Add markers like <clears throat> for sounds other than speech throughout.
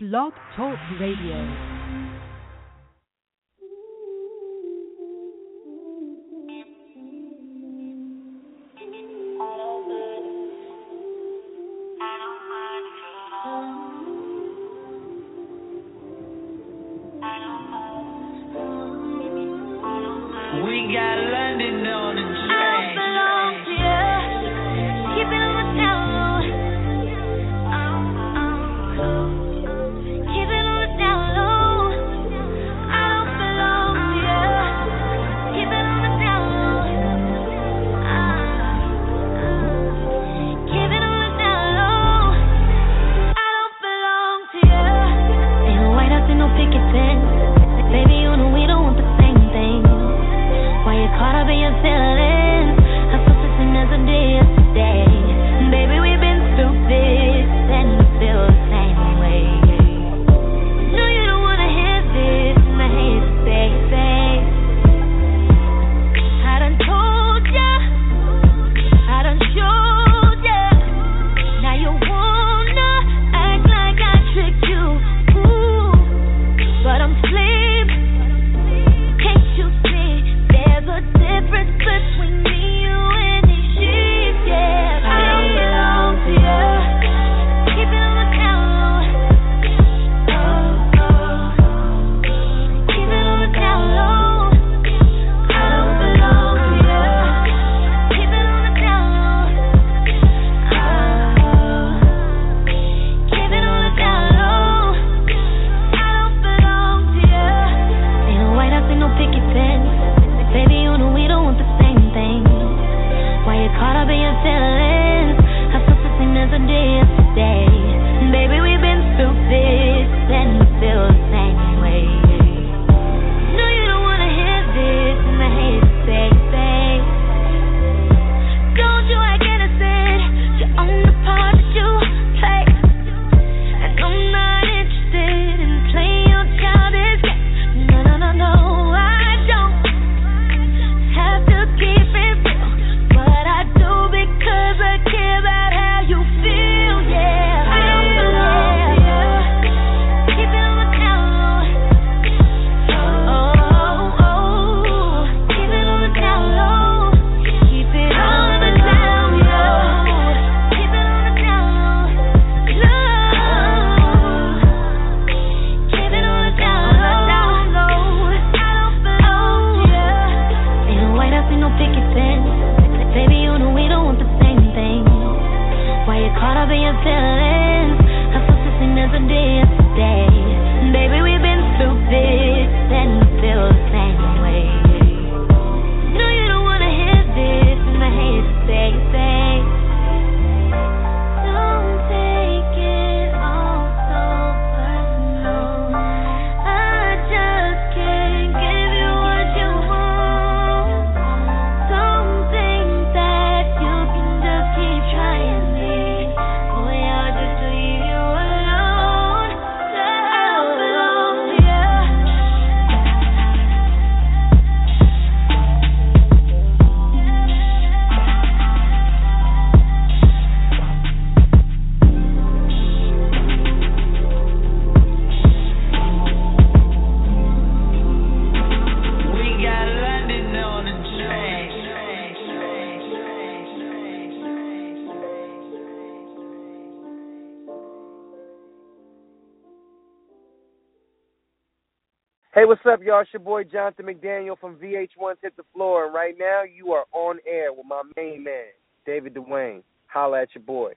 Blog Talk Radio. what's up, y'all? It's your boy Jonathan McDaniel from VH1 Hit the Floor, and right now you are on air with my main man, David Duane. Holla at your boy.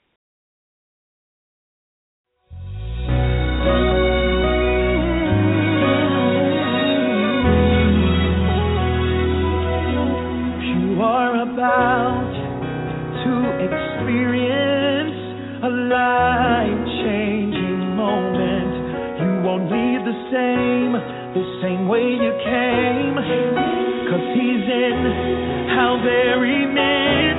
You are about to experience a life changing moment. You won't leave the same the same way you came, cause he's in how very many.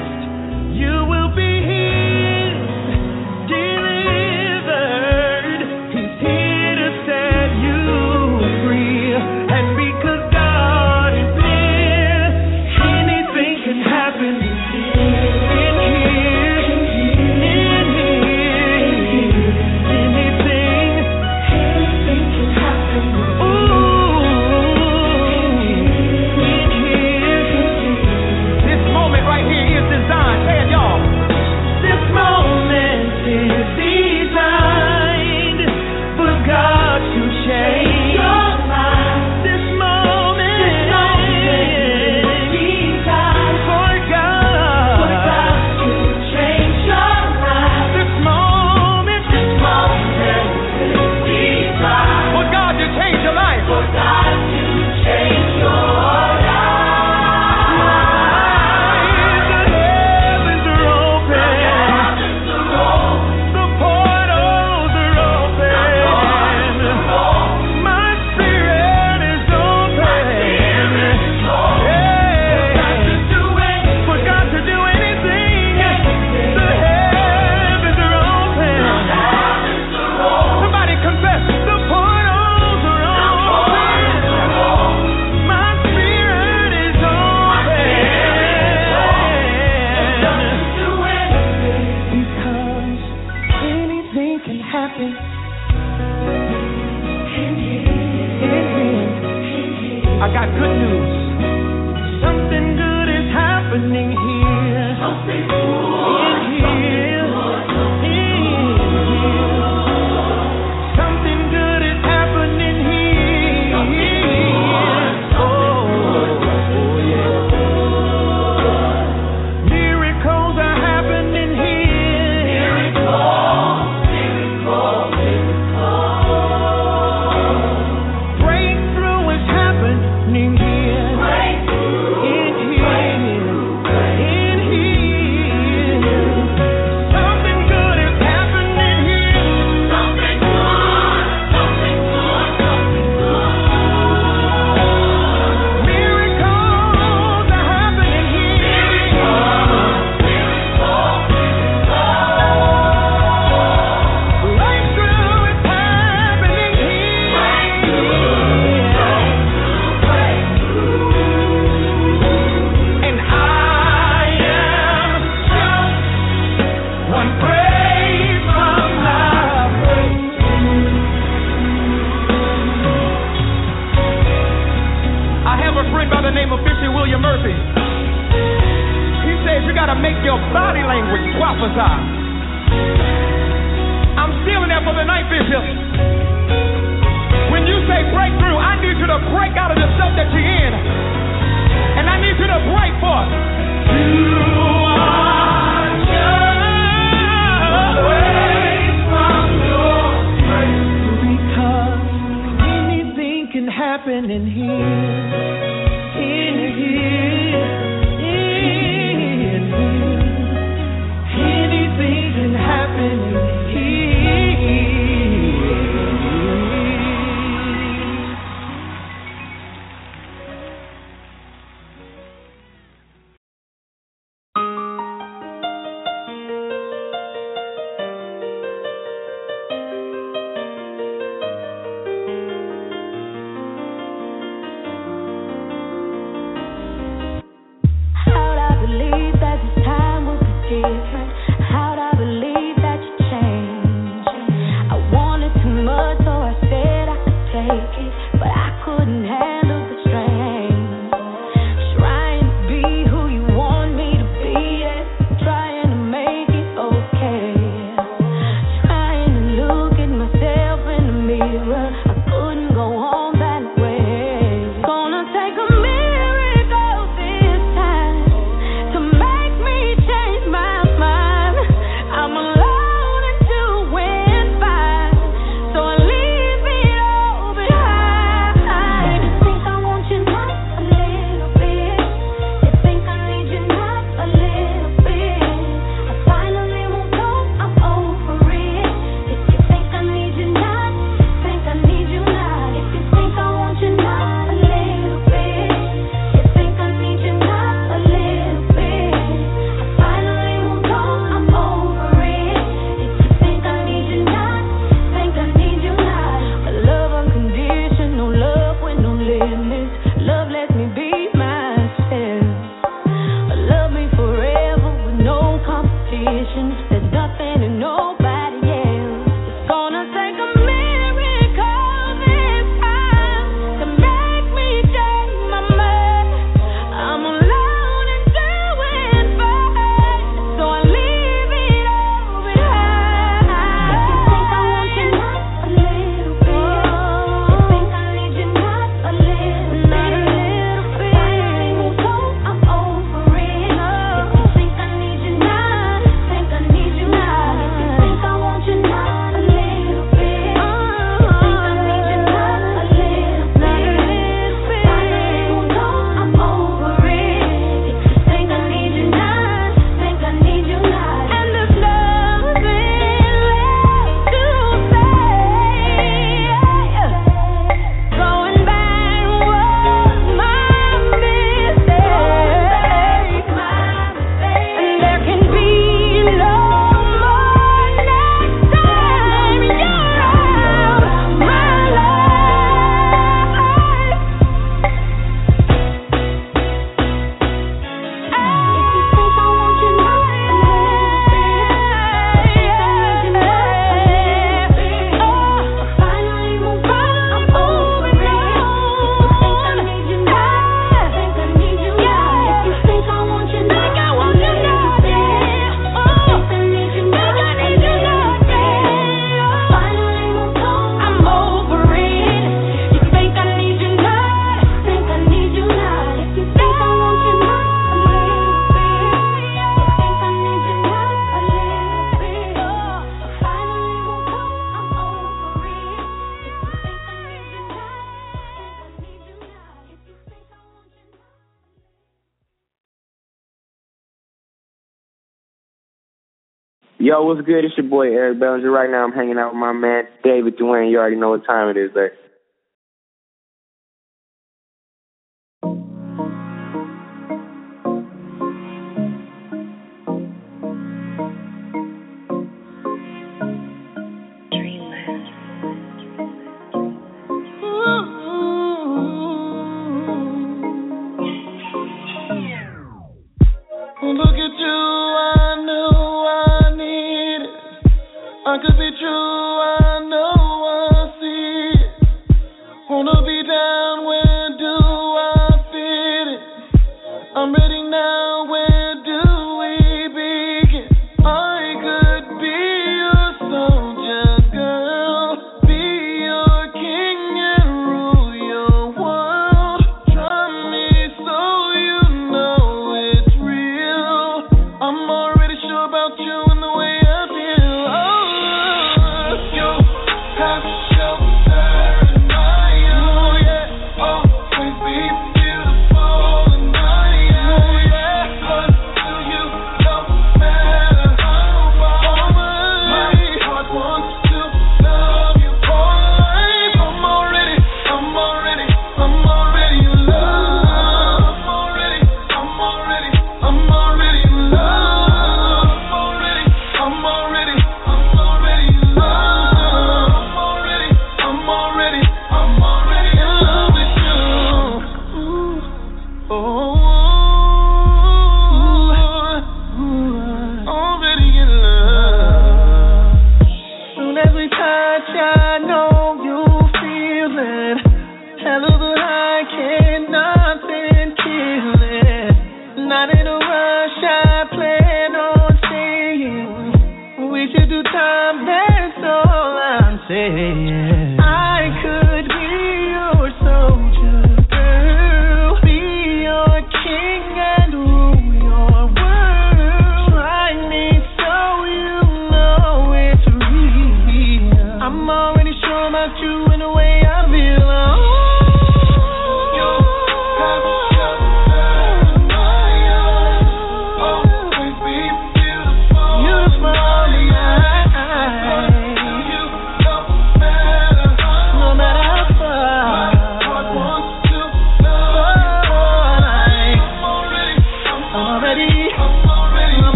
what's good? It's your boy Eric Bellinger. Right now, I'm hanging out with my man David Duane. You already know what time it is, there.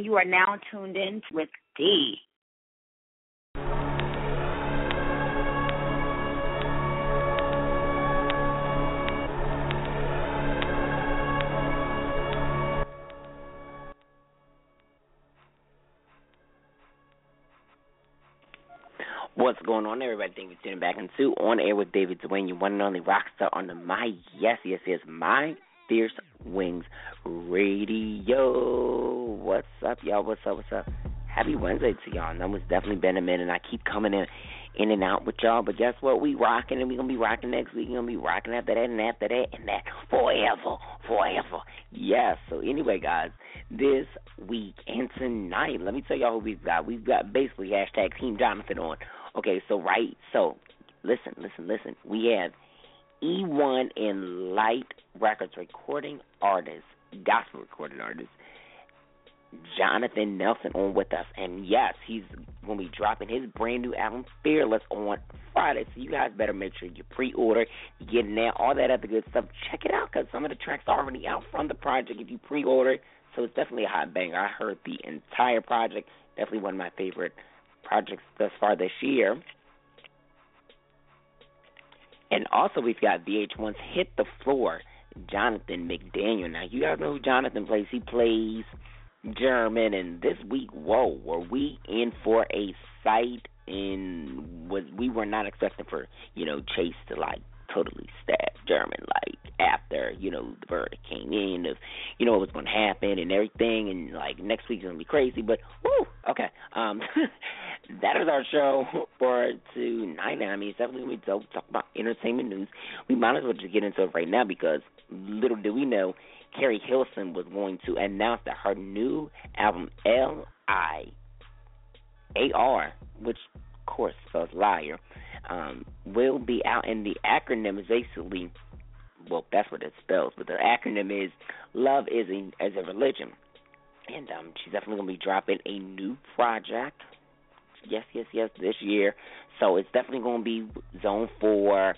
and you are now tuned in with D. What's going on, everybody? Thank you for tuning back into On Air with David Duane, your one and only rock star on the My Yes, Yes, Yes, My Fierce Wings Radio. What's up, y'all? What's up? What's up? Happy Wednesday to y'all. That was definitely been a minute. I keep coming in, in and out with y'all, but guess what? We rocking, and we gonna be rocking next week. We gonna be rocking after that, and after that, and that forever, forever. Yes. So anyway, guys, this week and tonight, let me tell y'all who we've got. We've got basically hashtag Team Jonathan on. Okay, so right, so listen, listen, listen. We have eOne and Light Records recording artist, gospel recording artist Jonathan Nelson on with us. And yes, he's going to be dropping his brand new album, Fearless, on Friday. So you guys better make sure you pre order, you get in there, all that other good stuff. Check it out because some of the tracks are already out from the project if you pre order. So it's definitely a hot banger. I heard the entire project. Definitely one of my favorite projects thus far this year. And also, we've got VH1's Hit the Floor, Jonathan McDaniel. Now, you guys know who Jonathan plays. He plays German, and this week, whoa, were we in for a sight? In was we were not expecting for you know Chase to like totally stab German like after you know the verdict came in of you know what was going to happen and everything, and like next week's gonna be crazy. But whoo, okay, um, <laughs> that is our show for tonight. I mean, it's definitely we talk about entertainment news. We might as well just get into it right now because little do we know Keri Hilson was going to announce that her new album L I A R, which of course spells liar, um, will be out. And the acronym is basically, well, that's what it spells, but the acronym is Love is a, as a Religion. And um, she's definitely going to be dropping a new project. Yes, yes, yes, this year. So it's definitely going to be Zone 4.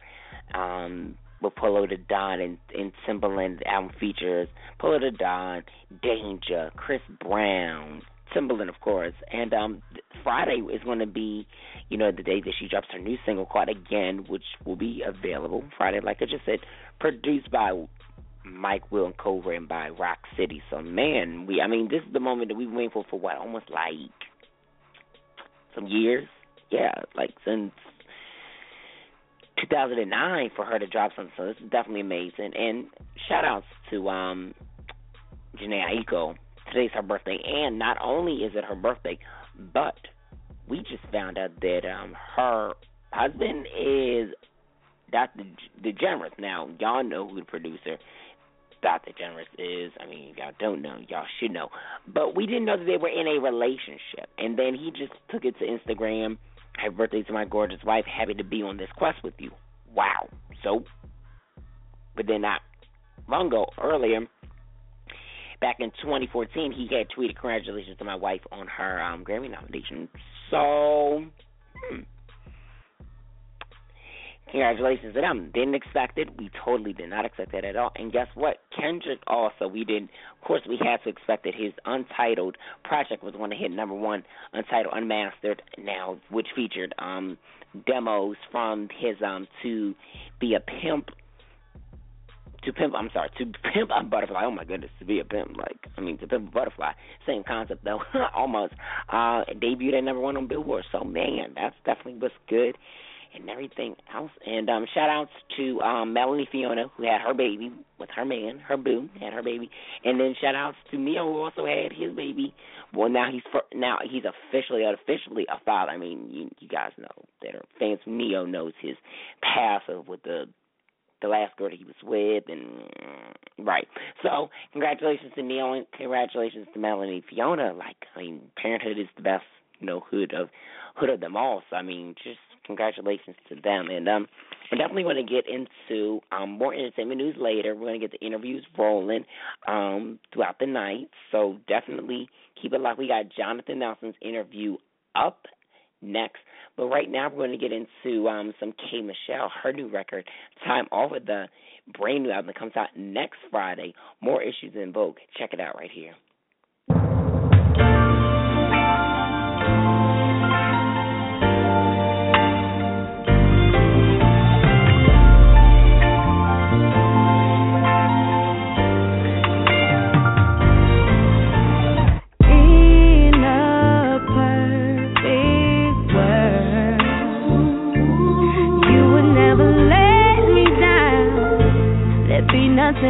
Um, with Polow da Don and, and Timbaland. The album features Polow da Don, Danja, Chris Brown, Timbaland, of course. And um Friday is going to be, you know, the day that she drops her new single called Again, which will be available Friday, like I just said, produced by Mike Will and Cobra and by Rock City. So man, we I mean this is the moment that we've been waiting for for what, almost like some years? Yeah, like since 2009 for her to drop something. So this is definitely amazing. And shout outs to um Jhené Aiko. Today's her birthday, and not only is it her birthday, but we just found out that um her husband is Dr. DeGeneres. Now y'all know who the producer Dot da Genius is. I mean, y'all don't know, y'all should know. But we didn't know that they were in a relationship. And then he just took it to Instagram Happy birthday to my gorgeous wife. Happy to be on this quest with you. Wow. So, but then not long ago, earlier, back in 2014, he had tweeted congratulations to my wife on her um, Grammy nomination. So, hmm, Congratulations to them. Didn't expect it. We totally did not expect that at all. And guess what? Kendrick also, we didn't, of course, we had to expect that his Untitled project was going to hit number one, Untitled Unmastered, now, which featured um demos from his um To Be a Pimp to pimp I'm sorry, to pimp a butterfly. Oh my goodness, to be a pimp, like I mean to pimp a butterfly. Same concept though, <laughs> almost. Uh debuted at number one on Billboard. So man, that's definitely was good and everything else. And um, shout outs to um, Melanie Fiona who had her baby with her man, her boo, had her baby, and then shout outs to Ne-Yo who also had his baby. Well, now he's for, now he's officially officially a father. I mean, you you guys know that fans of Ne-Yo knows his past of with the the last girl he was with, and right. So, congratulations to Ne-Yo and congratulations to Melanie Fiona. Like, I mean, parenthood is the best, you know, hood of hood of them all. So, I mean, just congratulations to them. And um, we're definitely going to get into um, more entertainment news later. We're going to get the interviews rolling um, throughout the night. So definitely keep it locked. We got Jonathan Nelson's interview up next. But right now we're going to get into um, some K Michelle, her new record, Time with the brand new album that comes out next Friday. More issues in Vogue. Check it out right here.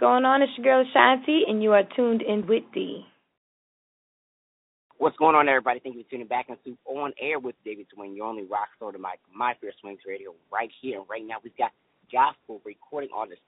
going on? It's your girl Shanti, and you are tuned in with D. What's going on, everybody? Thank you for tuning back into On Air with David Twin, your only rock star to my My Fair Swings Radio right here. And right now, we've got gospel recording artist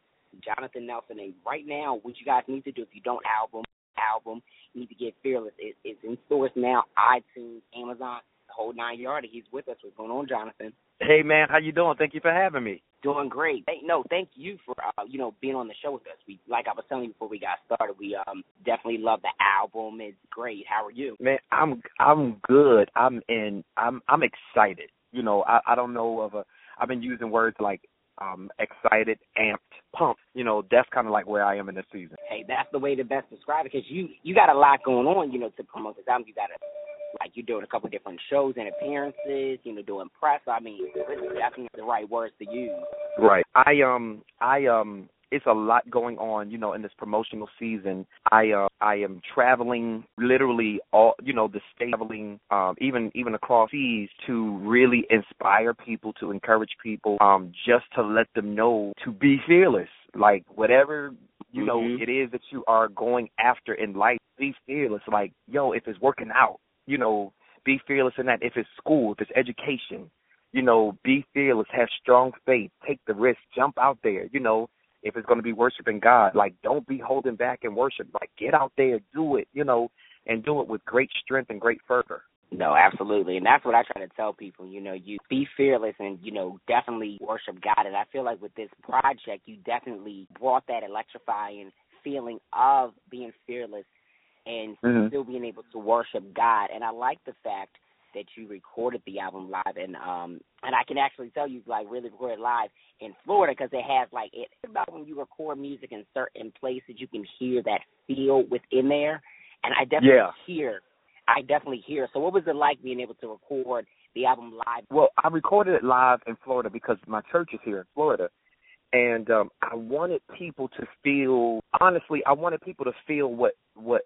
Jonathan Nelson. And right now, what you guys need to do if you don't album, album, you need to get Fearless. It, it's in stores now, iTunes, Amazon, the whole nine yard. He's with us. What's going on, Jonathan? Hey man, how you doing? Thank you for having me. Doing great. Hey, no, thank you for uh, you know being on the show with us. We like I was telling you before we got started, we um definitely love the album. It's great. How are you? Man, I'm I'm good. I'm in. I'm I'm excited. You know, I I don't know of a. I've been using words like um excited, amped, pumped. You know, that's kind of like where I am in this season. Hey, that's the way to best describe it because you you got a lot going on. You know, to promote this album, you got to like you're doing a couple different shows and appearances. You know, doing press. I mean, it's definitely the right words to use. Right. I um I um it's a lot going on, you know, in this promotional season. I uh I am traveling literally all you know, the state traveling um even even across seas to really inspire people, to encourage people, um, just to let them know to be fearless. Like whatever you know Mhm. it is that you are going after in life, be fearless. Like, yo, if it's working out, you know, be fearless in that. If it's school, if it's education, you know, be fearless, have strong faith, take the risk, jump out there, you know, if it's going to be worshiping God, like don't be holding back in worship, like get out there, do it, you know, and do it with great strength and great fervor. No, absolutely, and that's what I try to tell people. You know, you be fearless and you know definitely worship God. And I feel like with this project, you definitely brought that electrifying feeling of being fearless and Mhm. still being able to worship God. And I like the fact that you recorded the album live, and um, and I can actually tell you like really recorded live in Florida because it has like it about when you record music in certain places, you can hear that feel within there, and I definitely Yeah. hear. I definitely hear. So, what was it like being able to record the album live? Well, I recorded it live in Florida because my church is here in Florida. And um I wanted people to feel honestly, I wanted people to feel what what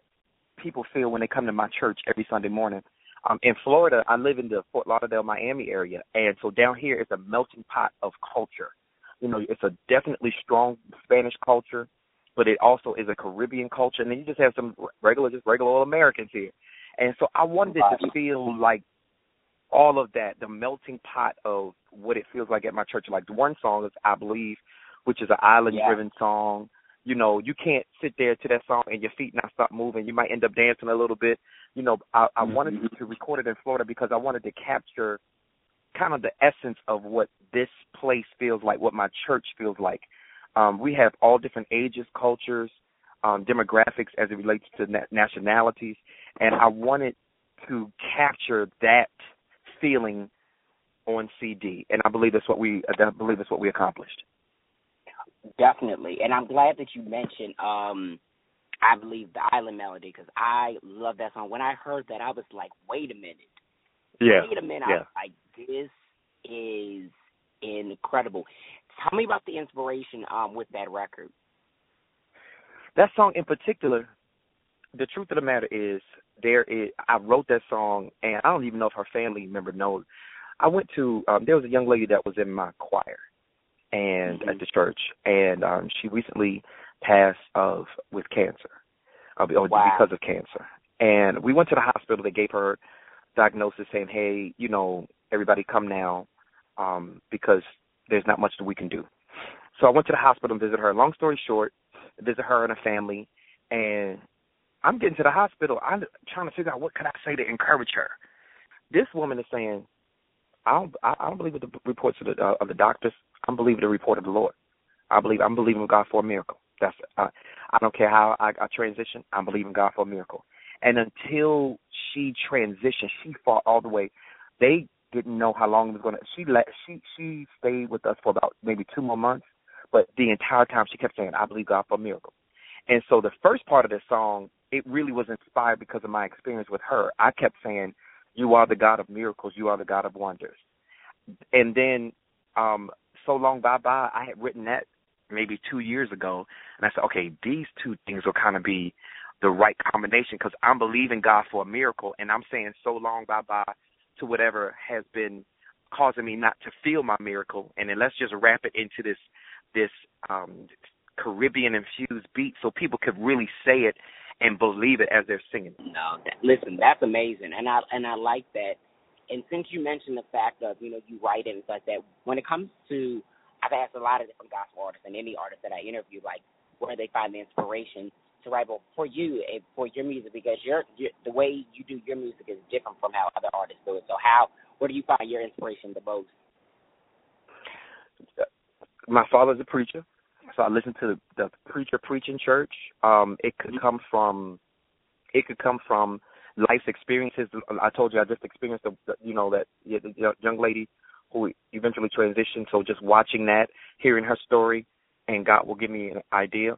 people feel when they come to my church every Sunday morning. Um in Florida, I live in the Fort Lauderdale, Miami area, and so down here is a melting pot of culture. You know, it's a definitely strong Spanish culture, but it also is a Caribbean culture, and then you just have some regular, just regular old Americans here. And so I wanted it to feel like all of that, the melting pot of what it feels like at my church. Like the one song is I Believe, which is an island driven song. You know, you can't sit there to that song and your feet not stop moving. You might end up dancing a little bit. You know, I, I wanted to record it in Florida because I wanted to capture kind of the essence of what this place feels like, what my church feels like. Um, we have all different ages, cultures, um, demographics as it relates to na- nationalities, and I wanted to capture that feeling on CD, and I believe that's what we I believe that's what we accomplished. Definitely, and I'm glad that you mentioned. um I believe the Island Melody because I love that song. When I heard that, I was like, "Wait a minute, yeah, wait a minute!" Yeah. I was like, "This is incredible." Tell me about the inspiration um with that record. That song in particular, the truth of the matter is, there is. I wrote that song, and I don't even know if her family member knows. I went to. Um, there was a young lady that was in my choir, and Mhm. at the church, and um, she recently passed of with cancer, uh, oh, Wow. because of cancer. And we went to the hospital. They gave her diagnosis saying, "Hey, you know, everybody come now, um, because there's not much that we can do." So I went to the hospital and visited her. Long story short, visit her and her family, and I'm getting to the hospital. I'm trying to figure out what can I say to encourage her. This woman is saying, "I don't, I don't believe the reports of the uh, of the doctors. I'm believing the report of the Lord. I believe I'm believing God for a miracle. That's uh, I don't care how I, I transition. I'm believing God for a miracle. And until she transitioned, she fought all the way. They didn't know how long it was going to. She let she she stayed with us for about maybe two more months, but the entire time she kept saying, "I believe God for a miracle." And so the first part of this song, it really was inspired because of my experience with her. I kept saying, "You are the God of miracles. You are the God of wonders." And then, um, so long bye bye. I had written that maybe two years ago, and I said, okay, these two things will kind of be the right combination because I'm believing God for a miracle, and I'm saying so long bye bye to whatever has been causing me not to feel my miracle, and then let's just wrap it into this this um Caribbean infused beat so people could really say it and believe it as they're singing. No, that, listen, that's amazing, and I and I like that. And since you mentioned the fact of you know you write it and stuff like that, when it comes to, I've asked a lot of different gospel artists and any artist that I interview, like where they find the inspiration to write. But for you, eh, for your music, because your, your the way you do your music is different from how other artists do it. So how where do you find your inspiration the most? My father's a preacher, so I listen to the preacher preaching church. Um, it could come from, it could come from life's experiences. I told you I just experienced, the, the you know, that yeah, the young lady who eventually transitioned. So just watching that, hearing her story, and God will give me an idea.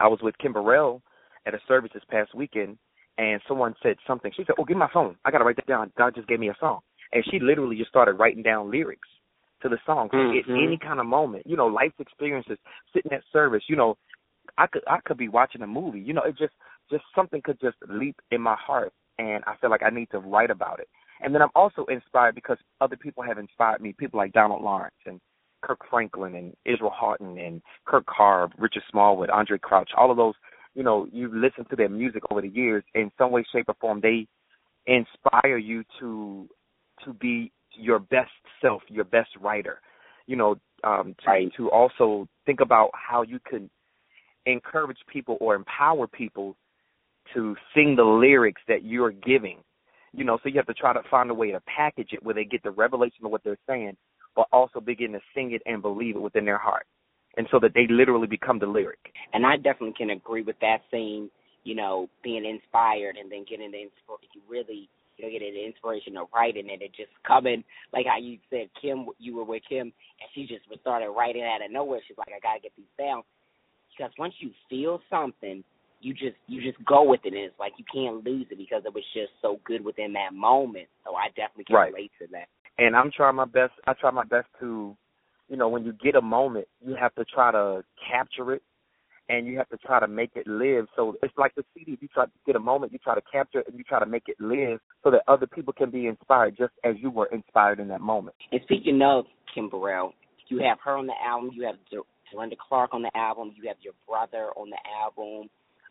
I was with Kim Burrell at a service this past weekend, and someone said something. She said, "Oh, give me my phone. I got to write that down. God just gave me a song." And she literally just started writing down lyrics to the song. So Mhm. at any kind of moment, you know, life's experiences, sitting at service, you know, I could I could be watching a movie. You know, it just just something could just leap in my heart, and I feel like I need to write about it. And then I'm also inspired because other people have inspired me. People like Donald Lawrence and Kirk Franklin and Israel Houghton and Kurt Carr, Richard Smallwood, Andraé Crouch, all of those. You know, you listen to their music over the years. In some way, shape, or form, they inspire you to to be your best self, your best writer. You know, um, to Right. to also think about how you can encourage people or empower people to sing the lyrics that you're giving. You know, so you have to try to find a way to package it where they get the revelation of what they're saying, but also begin to sing it and believe it within their heart. And so that they literally become the lyric. And I definitely can agree with that saying, you know, being inspired and then getting the inspiration, you really, you know, getting the inspiration of writing and it just coming, like how you said, Kim, you were with Kim, and she just started writing out of nowhere. She's like, I got to get these down. Because once you feel something, you just you just go with it, and it's like you can't lose it because it was just so good within that moment. So I definitely can Right. relate to that. and I'm trying my best. I try my best to, you know, when you get a moment, you have to try to capture it, and you have to try to make it live. So it's like the CD. You try to get a moment, you try to capture it, and you try to make it live, so that other people can be inspired, just as you were inspired in that moment. And speaking of Kim Burrell, you have her on the album. You have Dorinda Clark on the album. You have your brother on the album.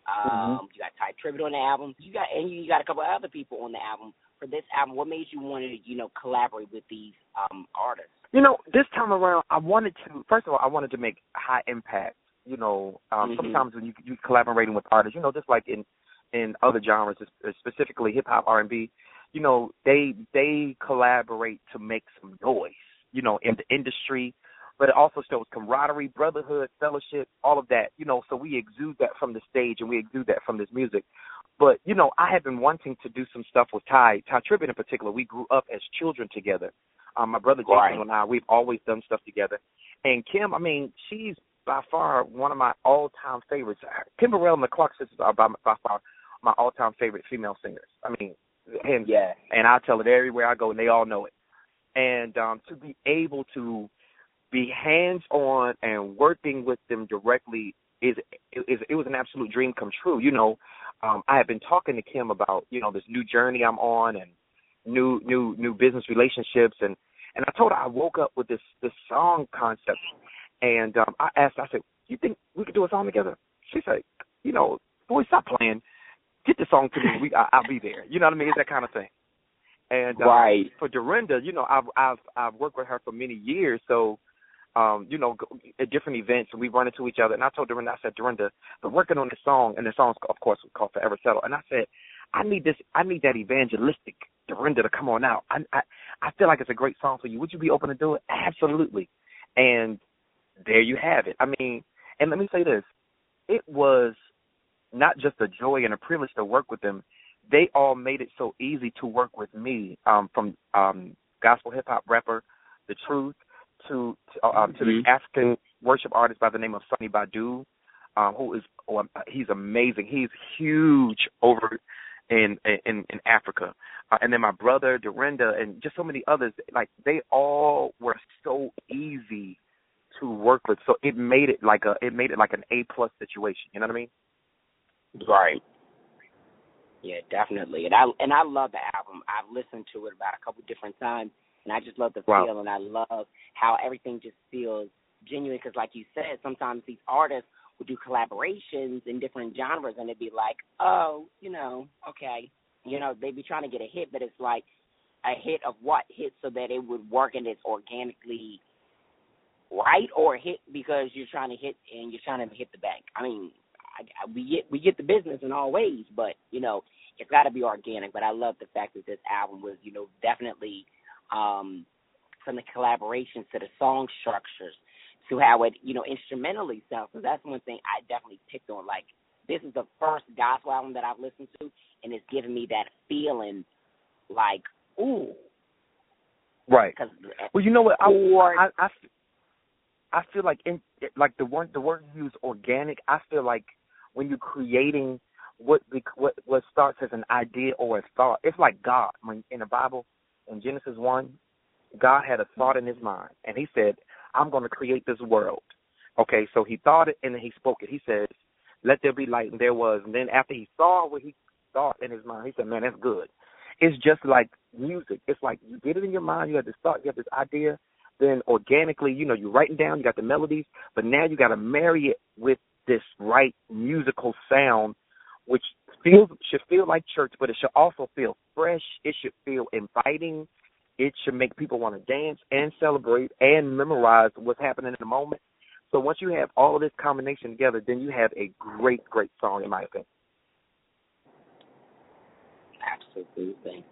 Um, Mm-hmm. You got Tye Tribbett on the album. You got and you got a couple of other people on the album for this album. What made you want to you know collaborate with these um artists? You know, this time around, I wanted to. First of all, I wanted to make high impact. You know, um, Mhm. sometimes when you you collaborating with artists, you know, just like in in other genres, specifically hip hop, R and B, you know, they they collaborate to make some noise, you know, in the industry, but it also shows camaraderie, brotherhood, fellowship, all of that, you know. So we exude that from the stage and we exude that from this music. But you know, I have been wanting to do some stuff with Tye, Tye Tribbett in particular. We grew up as children together. Um, my brother Jason Right. and I, we've always done stuff together. And Kim, I mean, she's by far one of my all-time favorites. Kim Burrell and the Clark sisters are by, by far my all-time favorite female singers. I mean, hands Yeah. and I tell it everywhere I go, and they all know it. And um, to be able to be hands on and working with them directly is is it was an absolute dream come true. You know, um, I have been talking to Kim about you know this new journey I'm on and new new new business relationships and and I told her I woke up with this this song concept and um, I asked I said, "You think we could do a song together?" She said, "You know, boy, stop playing. Get the song to me. We I, I'll be there. You know what I mean? It's that kind of thing." And um, Right. for Dorinda, you know, I've I've I've worked with her for many years, so um, you know, at different events, and we run into each other. And I told Dorinda, I said, Dorinda, I'm working on this song, and the song's of course called Forever Settle. And I said, I need this, I need that evangelistic Dorinda to come on out. I I I feel like it's a great song for you. Would you be open to do it? Absolutely. And there you have it. I mean, and let me say this, it was not just a joy and a privilege to work with them. They all made it so easy to work with me, um, from um, gospel hip hop rapper, The Truth, to to, um, to the Mhm. African worship artist by the name of Sonnie Badu, um, who is oh, he's amazing. He's huge over in in in Africa, uh, and then my brother Dorinda and just so many others. Like they all were so easy to work with, so it made it like a it made it like an A plus situation. You know what I mean? Right. Yeah, definitely. And I and I love the album. I've listened to it about a couple different times, and I just love the Wow. feel, and I love how everything just feels genuine. Because, like you said, sometimes these artists will do collaborations in different genres, and it'd be like, oh, you know, okay, you know, they'd be trying to get a hit, but it's like a hit of what hit so that it would work and it's organically right, or hit because you're trying to hit and you're trying to hit the bank. I mean, I, I, we get we get the business in all ways, but you know it's got to be organic. But I love the fact that this album was, you know, definitely um, from the collaborations to the song structures to how it, you know, instrumentally sounds. So that's one thing I definitely picked on. Like this is the first gospel album that I've listened to, and it's giving me that feeling, like ooh, Right. because Well, you know what? I, Or- I, I, I feel like in like the word the word you use organic. I feel like when you're creating what what what starts as an idea or a thought, it's like God. When in the Bible, in Genesis one, God had a thought in His mind, and He said, "I'm going to create this world." Okay, so He thought it, and then He spoke it. He says, "Let there be light," and there was. And then after He saw what He thought in His mind, He said, "Man, that's good." It's just like music. It's like you get it in your mind. You have this thought. You have this idea. Then organically, you know, you're writing down. You got the melodies, but now you got to marry it with this right musical sound, which feels should feel like church, but it should also feel fresh. It should feel inviting. It should make people want to dance and celebrate and memorize what's happening in the moment. So once you have all of this combination together, then you have a great, great song, in my opinion. Absolutely.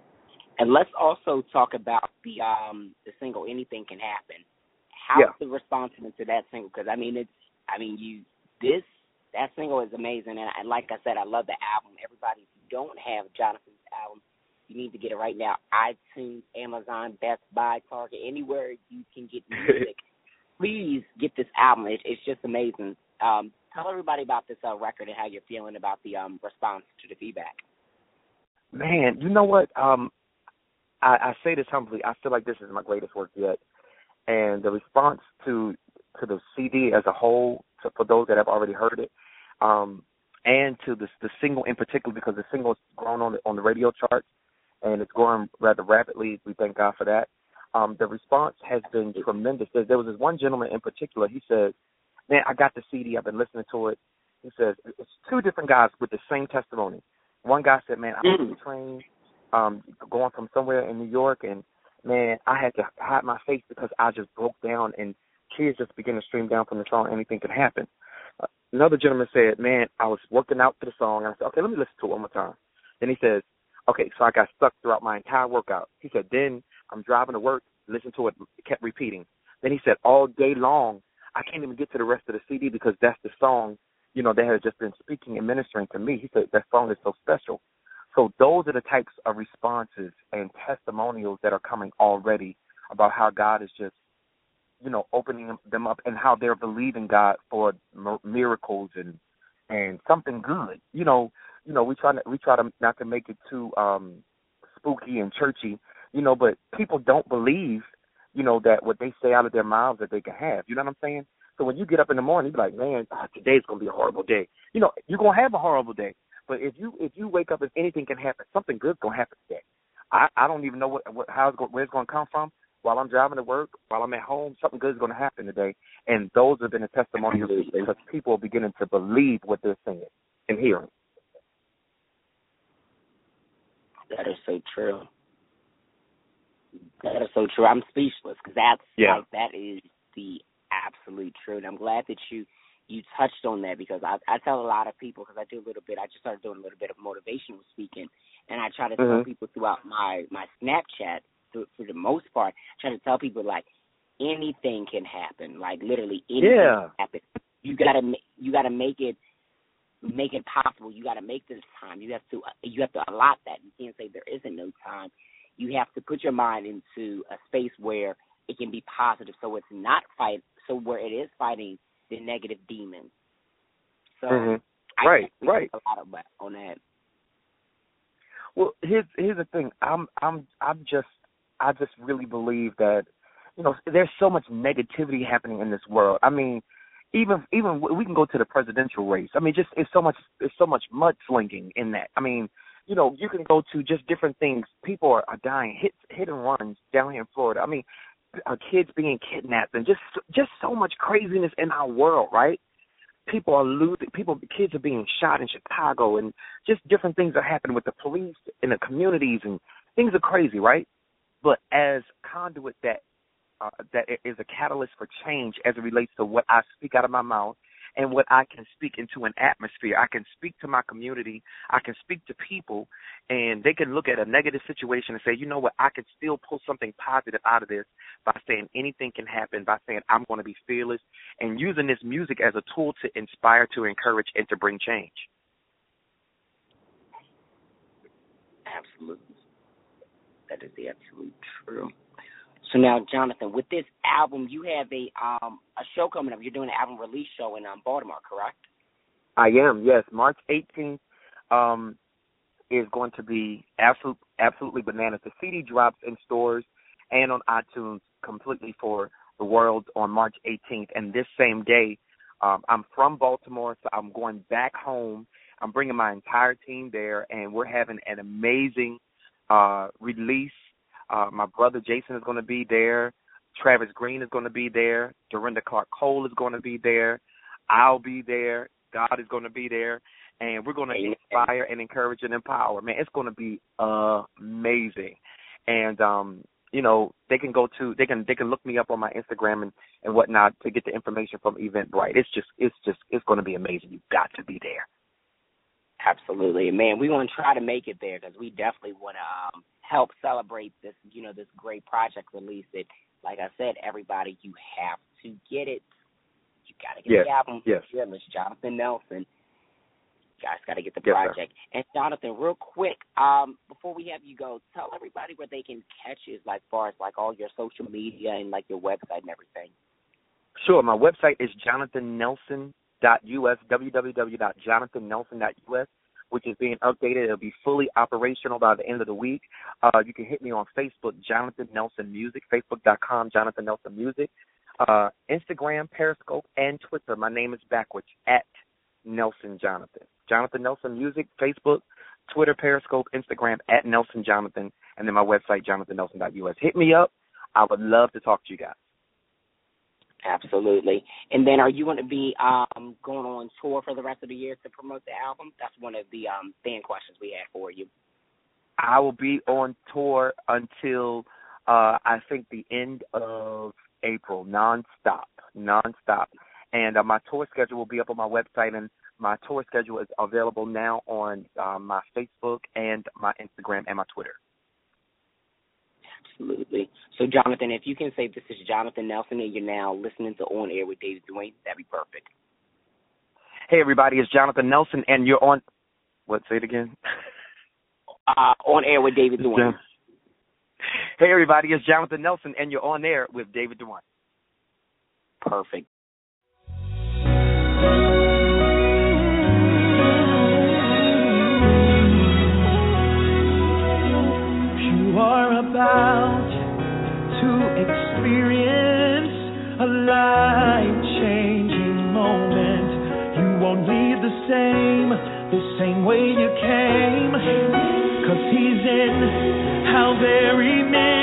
And let's also talk about the um the single "Anything Can Happen." How's Yeah. the response to that single? Because I mean, it's I mean, you this that single is amazing, and, and like I said, I love the album. Everybody, if you don't have Jonathan's album, you need to get it right now. iTunes, Amazon, Best Buy, Target, anywhere you can get music. <laughs> Please get this album. It, it's just amazing. Um, tell everybody about this uh, record and how you're feeling about the um response to the feedback. Man, you know what? Um, I, I say this humbly. I feel like this is my greatest work yet, and the response to to the CD as a whole, to, for those that have already heard it, um, and to the the single in particular, because the single has grown on the on the radio charts, and it's growing rather rapidly. We thank God for that. Um, the response has been tremendous. There, there was this one gentleman in particular. He says, "Man, I got the CD. I've been listening to it." He says it's two different guys with the same testimony. One guy said, "Man, I was on the train, um, going from somewhere in New York, and man, I had to hide my face because I just broke down, and tears just began to stream down from the song. Anything could happen." Uh, another gentleman said, "Man, I was working out to the song, and I said, okay, let me listen to it one more time." Then he says, Okay, so I got stuck throughout my entire workout. He said, then I'm driving to work, listen to it, kept repeating. Then he said, all day long, I can't even get to the rest of the CD because that's the song, you know, that has just been speaking and ministering to me. He said that song is so special. So those are the types of responses and testimonials that are coming already about how God is just, you know, opening them up and how they're believing God for miracles and and something good. You know, you know, we try to we try to not to make it too um spooky and churchy, you know, but people don't believe, you know, that what they say out of their mouths that they can have. You know what I'm saying? So when you get up in the morning, you be like, man, oh, today's gonna be a horrible day. You know, you're gonna have a horrible day. But if you if you wake up and anything can happen, something good's gonna happen today. I I don't even know what, what how it's going, where it's gonna come from. While I'm driving to work, while I'm at home, something good is going to happen today. And those have been the testimonials because people are beginning to believe what they're saying and hearing. That is so true. That is so true. I'm speechless because that's yeah. like that is the absolute truth. And I'm glad that you you touched on that because I I tell a lot of people because I do a little bit. I just started doing a little bit of motivational speaking, and I try to mm-hmm. tell people throughout my my Snapchat for, for the most part, I try to tell people like anything can happen. Like literally anything yeah. can happen. You gotta you gotta make it make it possible. You got to make this time. You have to you have to allot that. You can't say there isn't no time. You have to put your mind into a space where it can be positive, so it's not fight. So where it is fighting the negative demons. So mm-hmm. right, right. A lot of that on that. Well, here's here's the thing. I'm I'm I'm just I just really believe that you know there's so much negativity happening in this world. I mean, even even we can go to the presidential race. I mean, just it's so much it's so much mudslinging in that. I mean, you know, you can go to just different things. People are, are dying, hit hit and runs down here in Florida. I mean, uh, kids being kidnapped and just just so much craziness in our world, right? People are losing. People, kids are being shot in Chicago, and just different things are happening with the police in the communities, and things are crazy, right? But as conduit that uh, that is a catalyst for change as it relates to what I speak out of my mouth and what I can speak into an atmosphere. I can speak to my community. I can speak to people, and they can look at a negative situation and say, you know what, I can still pull something positive out of this by saying anything can happen, by saying I'm going to be fearless, and using this music as a tool to inspire, to encourage, and to bring change. Absolutely. That is the absolute true. So now, Jonathan, with this album, you have a um a show coming up. You're doing an album release show in um, Baltimore, correct? I am. Yes, March 18th um, is going to be absolute, absolutely bananas. The CD drops in stores and on iTunes completely for the world on March 18th. And this same day, um, I'm from Baltimore, so I'm going back home. I'm bringing my entire team there, and we're having an amazing uh, release uh, my brother Jason is going to be there. Travis Greene is going to be there. Dorinda Clark Cole is going to be there. I'll be there. God is going to be there. And we're going to inspire and encourage and empower. Man, it's going to be amazing. And um, you know, they can go to they can they can look me up on my Instagram and and whatnot to get the information from Eventbrite. It's just it's just it's going to be amazing. You've got to be there. Absolutely, man. We want to try to make it there because we definitely want to um, help celebrate this, you know, this great project release. That, like I said, everybody, you have to get it. You got to get yes. the album. Yes. Yeah, Miss Jonathan Nelson. You guys got to get the yes, project. Sir. And Jonathan, real quick, um, before we have you go, tell everybody where they can catch you, like far as like all your social media and like your website and everything. Sure, my website is jonathannelson.us, www.jonathannelson.us which is being updated. It'll be fully operational by the end of the week. Uh, you can hit me on Facebook, Jonathan Nelson Music, Facebook.com, Jonathan Nelson Music, uh, Instagram, Periscope, and Twitter. My name is backwards at Nelson Jonathan. Jonathan Nelson Music, Facebook, Twitter, Periscope, Instagram at Nelson Jonathan, and then my website, jonathannelson.us. Hit me up. I would love to talk to you guys. Absolutely. And then, are you going to be um, going on tour for the rest of the year to promote the album? That's one of the um, fan questions we had for you. I will be on tour until uh, I think the end of April, nonstop, nonstop. And uh, my tour schedule will be up on my website, and my tour schedule is available now on uh, my Facebook and my Instagram and my Twitter. Absolutely. So, Jonathan, if you can say this is Jonathan Nelson and you're now listening to On Air with David Duane, that'd be perfect. Hey, everybody, it's Jonathan Nelson, and you're on. What, say it again? Uh, on Air with David Duane. Hey, everybody, it's Jonathan Nelson, and you're on air with David Duane. Perfect. same, the same way you came. Cause he's in how very many.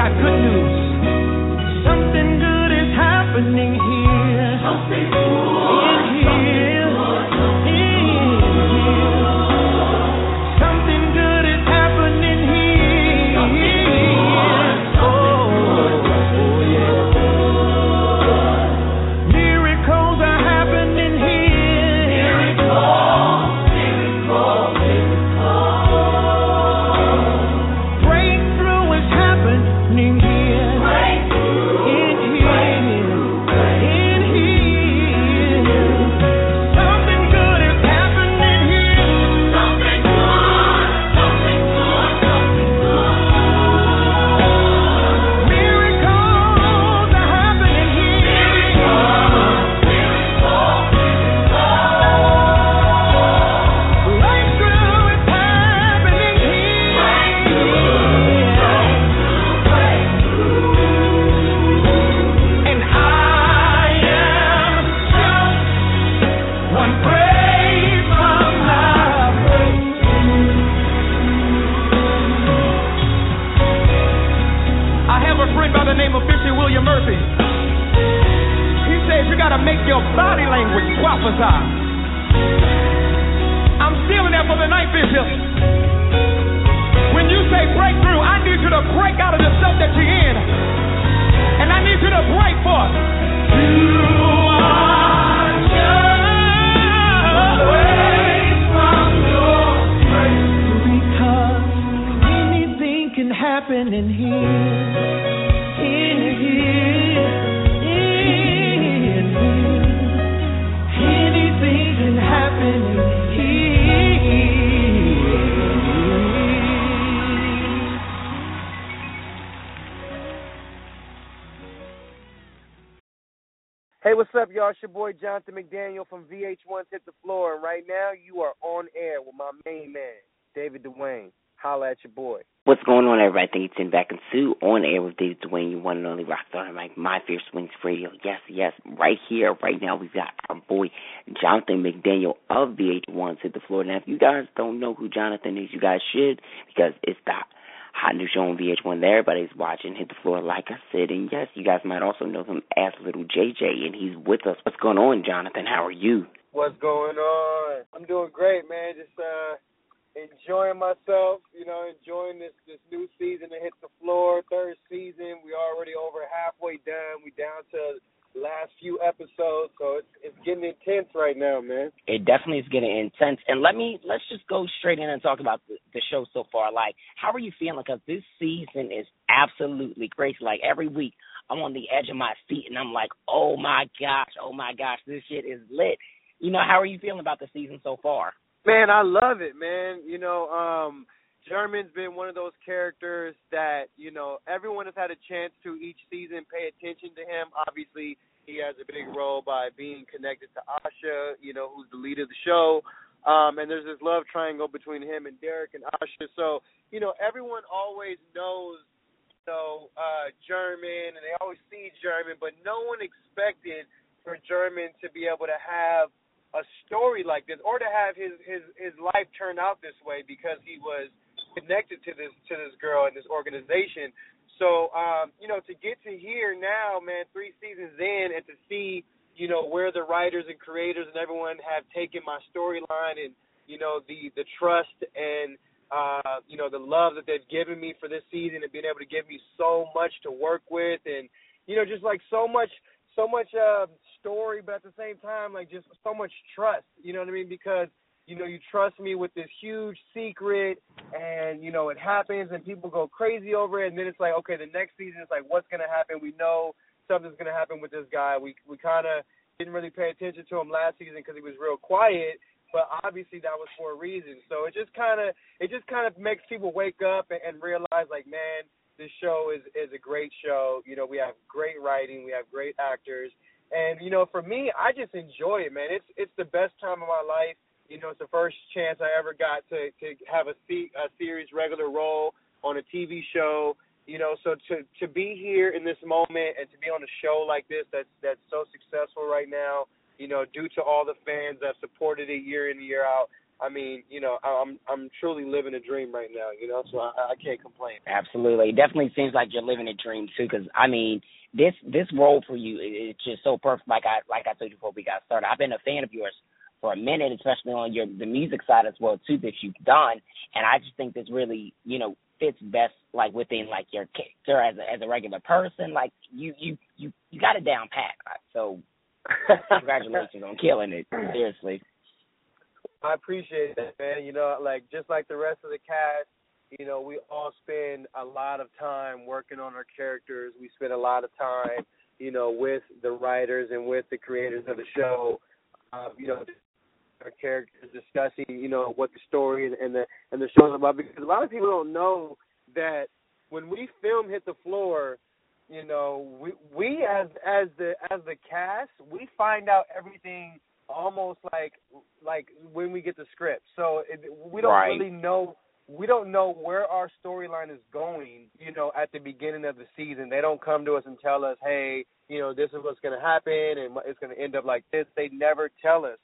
got good news. Jonathan McDaniel from VH1's Hit the Floor, and right now you are on air with my main man, David Duane. Holla at your boy. What's going on, everybody? Thank you, Tim Back and Sue, on air with David Duane, your one and only rockstar, Mike, My Fierce Wings Radio. Yes, yes, right here, right now, we've got our boy Jonathan McDaniel of VH1's Hit the Floor. Now, if you guys don't know who Jonathan is, you guys should, because it's the hot new show on VH1 that everybody's watching. Hit the floor, like I said, and yes, you guys might also know him as Little JJ, and he's with us. What's going on, Jonathan? How are you? What's going on? I'm doing great, man. Just uh enjoying myself, you know, enjoying this this new season to hit the floor. Third season, we already over halfway done. We down to last few episodes, so it's it's getting intense right now, man. It definitely is getting intense. And let me let's just go straight in and talk about the, the show so far. Like, how are you feeling? Because this season is absolutely crazy. Like every week, I'm on the edge of my seat, and I'm like, oh my gosh, oh my gosh, this shit is lit. You know, how are you feeling about the season so far? Man, I love it, man. You know, um German's been one of those characters that, you know, everyone has had a chance to each season pay attention to him. Obviously, he has a big role by being connected to Ahsha, you know, who's the lead of the show. Um, and there's this love triangle between him and Derek and Ahsha. So, you know, everyone always knows, you know, uh, German and they always see German, but no one expected for German to be able to have a story like this or to have his his his life turn out this way because he was connected to this to this girl and this organization. So um, you know, to get to here now, man, three seasons in and to see, you know, where the writers and creators and everyone have taken my storyline and, you know, the the trust and uh, you know, the love that they've given me for this season and being able to give me so much to work with and you know, just like so much so much uh story, but at the same time, like just so much trust. You know what I mean? Because you know you trust me with this huge secret, and you know it happens, and people go crazy over it, and then it's like, okay, the next season is like, what's gonna happen? We know something's gonna happen with this guy. We we kind of didn't really pay attention to him last season because he was real quiet, but obviously that was for a reason. So it just kind of it just kind of makes people wake up and, and realize like, man, this show is is a great show. You know, we have great writing, we have great actors, and you know, for me, I just enjoy it, man. It's it's the best time of my life. You know, it's the first chance I ever got to to have a, se- a series regular role on a TV show. You know, so to to be here in this moment and to be on a show like this that's that's so successful right now. You know, due to all the fans that supported it year in year out. I mean, you know, I'm I'm truly living a dream right now. You know, so I, I can't complain. Absolutely, it definitely seems like you're living a dream too. Because I mean, this this role for you is just so perfect. Like I like I told you before we got started, I've been a fan of yours for a minute, especially on your the music side as well too that you've done. And I just think this really, you know, fits best like within like your character as a as a regular person. Like you you you you got it down pat. So <laughs> congratulations on killing it. Seriously. I appreciate that, man. You know, like just like the rest of the cast, you know, we all spend a lot of time working on our characters. We spend a lot of time, you know, with the writers and with the creators of the show. Um, you know, our characters discussing, you know, what the story and, and the and the show's about. Because a lot of people don't know that when we film hit the floor, you know, we we as as the as the cast, we find out everything almost like like when we get the script. So it, we don't right. really know we don't know where our storyline is going, you know, at the beginning of the season. They don't come to us and tell us, hey, you know, this is what's going to happen and it's going to end up like this. They never tell us.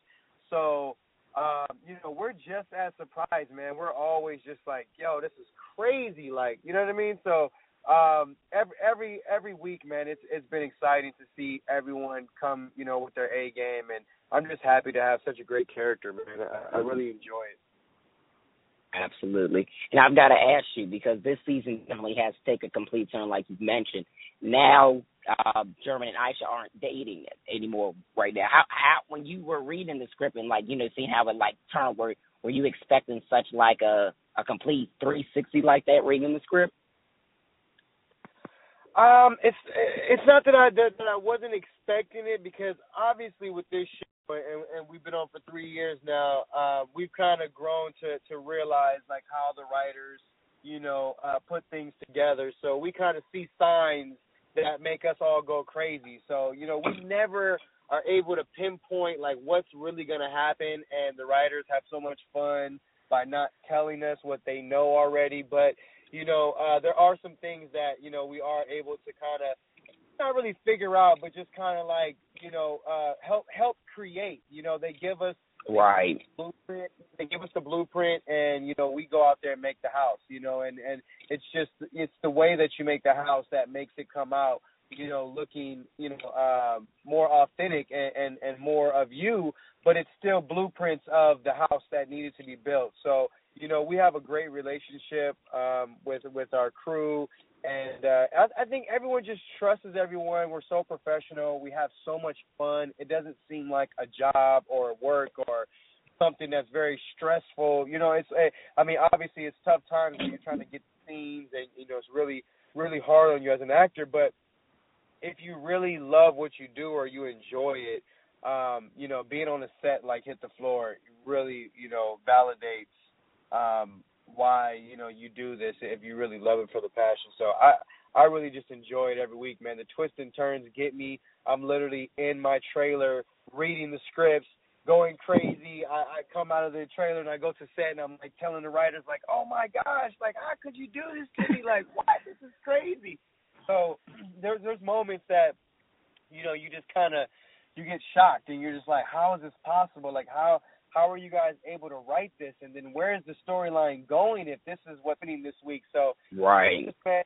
So, um, you know, we're just as surprised, man. We're always just like, yo, this is crazy. Like, you know what I mean? So, um, every every every week, man, it's it's been exciting to see everyone come, you know, with their A game, and I'm just happy to have such a great character, man. I, I really enjoy it. Absolutely. And I've got to ask you because this season definitely has to take a complete turn, like you've mentioned. Now, uh, German and Ahsha aren't dating anymore right now. How, how, when you were reading the script and like you know seeing how it like turned, were were you expecting such like a a complete 360 like that reading the script? Um, it's it's not that I that, that I wasn't expecting it because obviously with this show and, and we've been on for three years now, uh, we've kind of grown to to realize like how the writers, you know, uh, put things together. So we kind of see signs that make us all go crazy. So you know, we never are able to pinpoint like what's really going to happen, and the writers have so much fun, by not telling us what they know already. But you know, uh, there are some things that you know we are able to kind of not really figure out, but just kind of like you know uh, help help create. You know, they give us right blueprint. They give us the blueprint, and you know we go out there and make the house. You know, and and it's just it's the way that you make the house that makes it come out. You know, looking you know uh, more authentic and, and and more of you, but it's still blueprints of the house that needed to be built. So you know we have a great relationship um, with with our crew and uh, I, I think everyone just trusts everyone. We're so professional. We have so much fun. It doesn't seem like a job or work or something that's very stressful. You know, it's. A, I mean, obviously, it's tough times when you're trying to get scenes, and you know, it's really, really hard on you as an actor. But if you really love what you do or you enjoy it, um, you know, being on the set like hit the floor really, you know, validates um, why you know you do this if you really love it for the passion. So I I really just enjoy it every week, man. The twists and turns get me. I'm literally in my trailer reading the scripts, going crazy. I, I come out of the trailer and I go to set and I'm like telling the writers like, oh my gosh, like how could you do this to me? Like what? This is crazy. So <clears throat> there's there's moments that you know you just kind of you get shocked and you're just like, how is this possible? Like how how are you guys able to write this? And then where is the storyline going if this is what's happening this week? So right, man,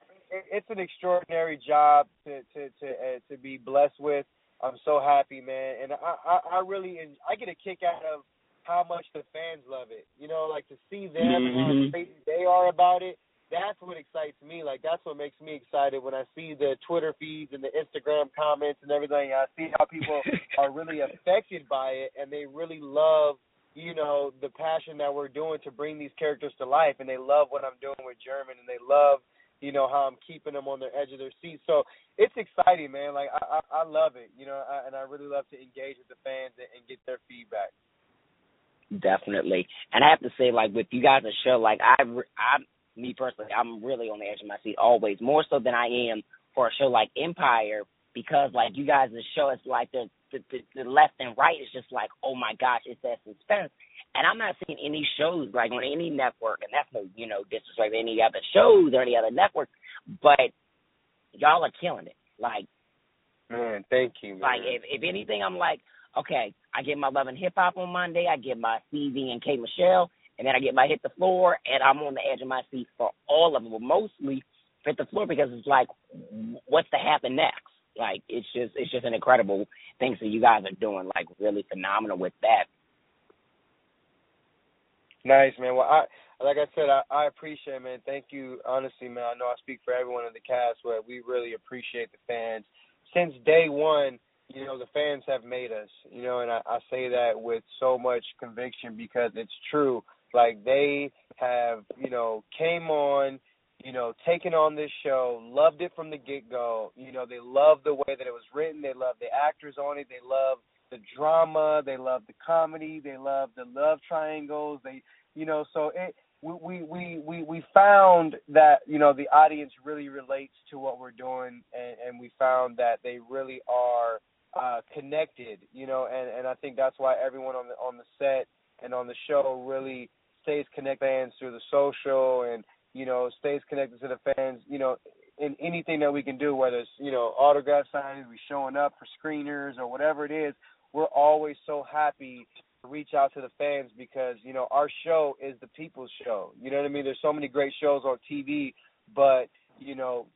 it's an extraordinary job to to to uh, to be blessed with. I'm so happy, man, and I I, I really I get a kick out of how much the fans love it. You know, like to see them mm-hmm. how crazy they are about it. That's what excites me. Like that's what makes me excited when I see the Twitter feeds and the Instagram comments and everything. I see how people <laughs> are really affected by it and they really love you know the passion that we're doing to bring these characters to life and they love what I'm doing with German and they love you know how I'm keeping them on the edge of their seat. So it's exciting man. Like I I, I love it you know I, and I really love to engage with the fans and, and get their feedback. Definitely. And I have to say like with you guys' the show like I I me personally I'm really on the edge of my seat always more so than I am for a show like Empire because like you guys' the show is like the the, the, the left and right is just like, oh my gosh, it's that suspense. And I'm not seeing any shows like on any network, and that's no, you know, disrespect any other shows or any other network, but y'all are killing it. Like, man, thank you. Man. Like, if if anything, I'm like, okay, I get my love and hip hop on Monday, I get my CV and K Michelle, and then I get my hit the floor, and I'm on the edge of my seat for all of them, but mostly hit the floor because it's like, what's to happen next? Like it's just it's just an incredible thing that you guys are doing, like really phenomenal with that. Nice man. Well, I like I said, I, I appreciate it, man. Thank you, honestly, man. I know I speak for everyone in the cast, but we really appreciate the fans. Since day one, you know, the fans have made us, you know, and I, I say that with so much conviction because it's true. Like they have, you know, came on you know, taking on this show, loved it from the get go. You know, they loved the way that it was written, they loved the actors on it, they loved the drama, they loved the comedy, they loved the love triangles, they you know, so it we we we we found that you know the audience really relates to what we're doing and and we found that they really are uh connected you know and and I think that's why everyone on the on the set and on the show really stays connected through the social and you know, stays connected to the fans, you know, in anything that we can do, whether it's, you know, autograph signings, we showing up for screeners or whatever it is, we're always so happy to reach out to the fans because, you know, our show is the people's show. You know what I mean? There's so many great shows on TV, but, you know,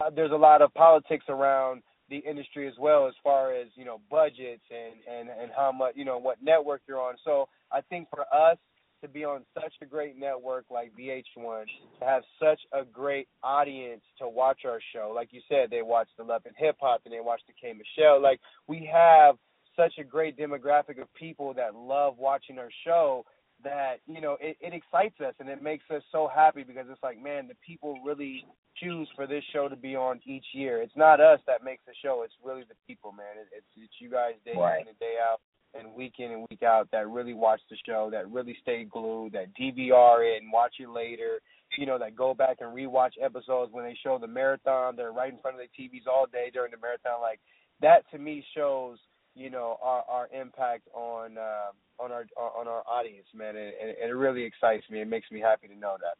uh, there's a lot of politics around the industry as well as far as, you know, budgets and, and, and how much, you know, what network you're on. So I think for us, to be on such a great network like VH1, to have such a great audience to watch our show. Like you said, they watch the Love and Hip Hop and they watch the K Michelle. Like we have such a great demographic of people that love watching our show that you know it, it excites us and it makes us so happy because it's like man the people really choose for this show to be on each year it's not us that makes the show it's really the people man it, it's it's you guys day right. in and day out and week in and week out that really watch the show, that really stay glued, that DVR it and watch it later, you know, that go back and rewatch episodes when they show the marathon. They're right in front of the TVs all day during the marathon. Like that to me shows, you know, our our impact on uh, on our on our audience, man, and, and it really excites me. It makes me happy to know that.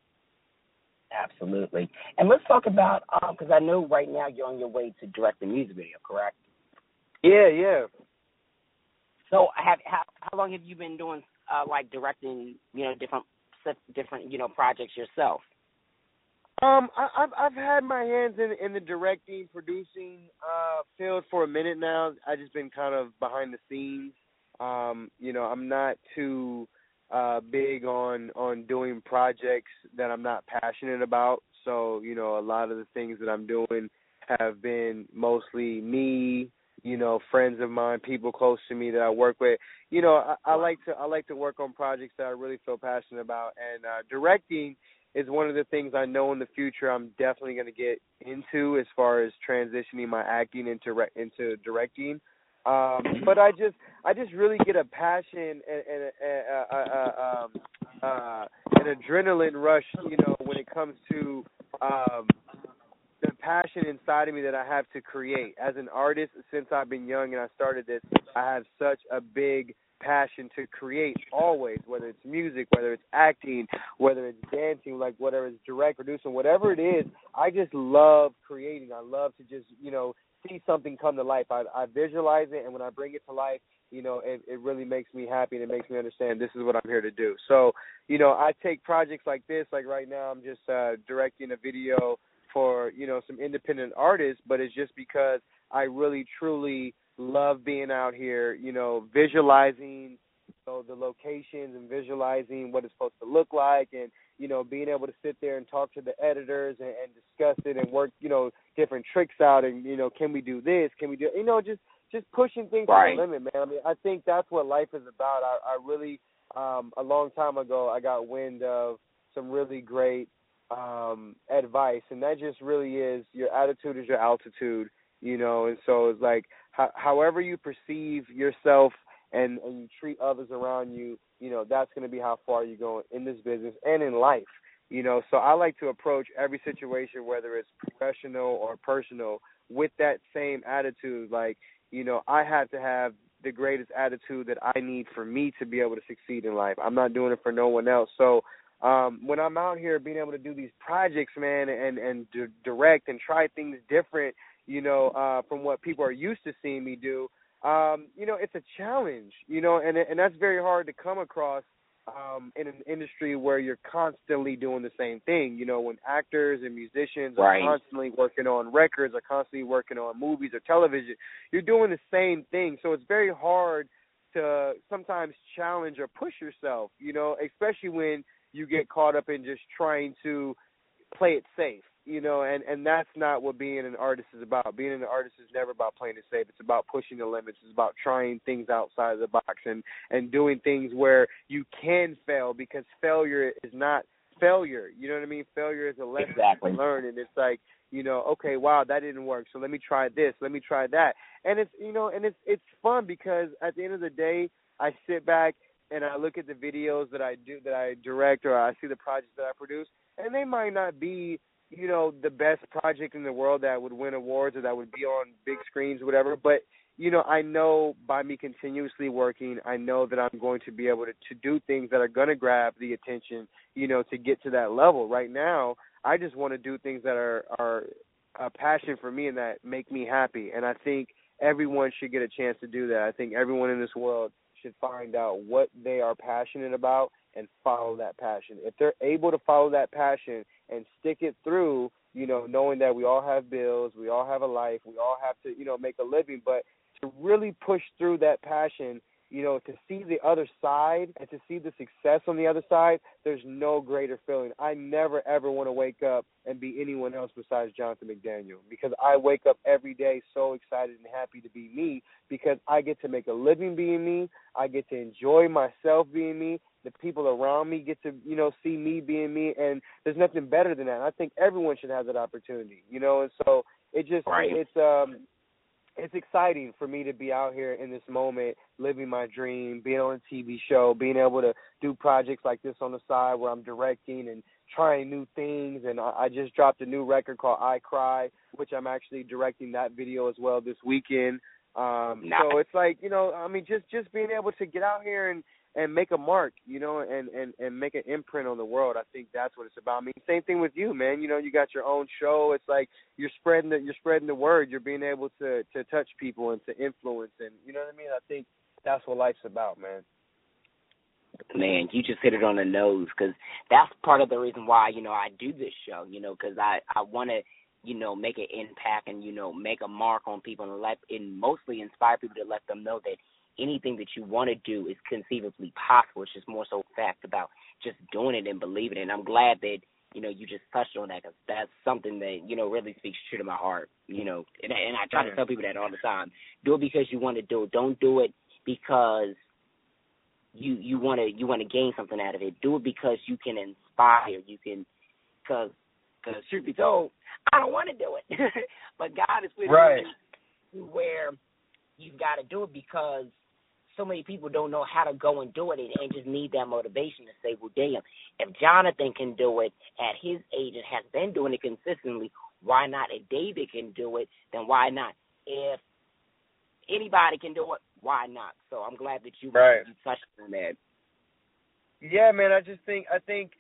Absolutely. And let's talk about because um, I know right now you're on your way to direct the music video, correct? Yeah, yeah. So, have how how long have you been doing uh, like directing, you know, different different you know projects yourself? Um, I, I've I've had my hands in in the directing, producing uh field for a minute now. I've just been kind of behind the scenes. Um, you know, I'm not too uh big on on doing projects that I'm not passionate about. So, you know, a lot of the things that I'm doing have been mostly me, you know, friends of mine, people close to me that I work with. You know, I, I like to I like to work on projects that I really feel passionate about and uh directing is one of the things I know in the future I'm definitely going to get into as far as transitioning my acting into re- into directing. Um, but I just I just really get a passion and, and a, a, a, um, uh, an adrenaline rush, you know, when it comes to um, the passion inside of me that I have to create. As an artist, since I've been young and I started this, I have such a big passion to create always, whether it's music, whether it's acting, whether it's dancing, like whatever it's direct producing, whatever it is, I just love creating. I love to just, you know, see something come to life. I, I visualize it and when I bring it to life, you know, it, it really makes me happy and it makes me understand this is what I'm here to do. So, you know, I take projects like this, like right now I'm just uh directing a video for, you know, some independent artists, but it's just because I really truly love being out here, you know, visualizing you know, the locations and visualizing what it's supposed to look like and, you know, being able to sit there and talk to the editors and, and discuss it and work, you know, different tricks out and, you know, can we do this? Can we do you know, just just pushing things right. to the limit, man. I mean, I think that's what life is about. I, I really um a long time ago I got wind of some really great um advice and that just really is your attitude is your altitude, you know, and so it's like how, however you perceive yourself and, and you treat others around you, you know, that's going to be how far you go in this business and in life. You know, so I like to approach every situation, whether it's professional or personal, with that same attitude. Like, you know, I have to have the greatest attitude that I need for me to be able to succeed in life. I'm not doing it for no one else. So um when I'm out here being able to do these projects, man, and and d- direct and try things different, you know, uh from what people are used to seeing me do, um, you know, it's a challenge, you know, and and that's very hard to come across um in an industry where you're constantly doing the same thing. You know, when actors and musicians right. are constantly working on records, are constantly working on movies or television, you're doing the same thing. So it's very hard to sometimes challenge or push yourself, you know, especially when you get caught up in just trying to play it safe you know, and and that's not what being an artist is about. Being an artist is never about playing it safe. It's about pushing the limits. It's about trying things outside of the box and and doing things where you can fail because failure is not failure. You know what I mean? Failure is a lesson exactly. to learn, and it's like you know, okay, wow, that didn't work. So let me try this. Let me try that. And it's you know, and it's it's fun because at the end of the day, I sit back and I look at the videos that I do that I direct or I see the projects that I produce, and they might not be you know the best project in the world that would win awards or that would be on big screens or whatever but you know i know by me continuously working i know that i'm going to be able to to do things that are going to grab the attention you know to get to that level. Right now i just want to do things that are are a passion for me and that make me happy and i think everyone should get a chance to do that. I think everyone in this world should find out what they are passionate about and follow that passion. If they're able to follow that passion and stick it through, you know, knowing that we all have bills, we all have a life, we all have to, you know, make a living, but to really push through that passion you know, to see the other side and to see the success on the other side, there's no greater feeling. I never ever want to wake up and be anyone else besides Jonathan McDaniel because I wake up every day so excited and happy to be me because I get to make a living being me. I get to enjoy myself being me. The people around me get to, you know, see me being me and there's nothing better than that. I think everyone should have that opportunity, you know, and so it just right. it's um it's exciting for me to be out here in this moment, living my dream, being on a TV show, being able to do projects like this on the side where I'm directing and trying new things. And I, I just dropped a new record called I Cry, which I'm actually directing that video as well this weekend. Um, nice. So it's like you know, I mean, just just being able to get out here and and make a mark, you know, and and and make an imprint on the world. I think that's what it's about. I mean, same thing with you, man. You know, you got your own show. It's like you're spreading the you're spreading the word. You're being able to to touch people and to influence, and you know what I mean. I think that's what life's about, man. Man, you just hit it on the nose because that's part of the reason why you know I do this show. You know, because I I want to you know make an impact and you know make a mark on people and let and mostly inspire people to let them know that anything that you want to do is conceivably possible. It's just more so fact about just doing it and believing it. And I'm glad that you know you just touched on that because that's something that you know really speaks true to my heart. You know, and, and I try to tell people that all the time. Do it because you want to do it. Don't do it because you you want to you want to gain something out of it. Do it because you can inspire. You can because because truth be told, I don't want to do it, <laughs> but God is with right. you where you've got to do it because so many people don't know how to go and do it and, and just need that motivation to say, well, damn, if Jonathan can do it at his age and has been doing it consistently, why not? If David can do it, then why not? If anybody can do it, why not? So I'm glad that you, right. you touched on that. Yeah, man. I just think I think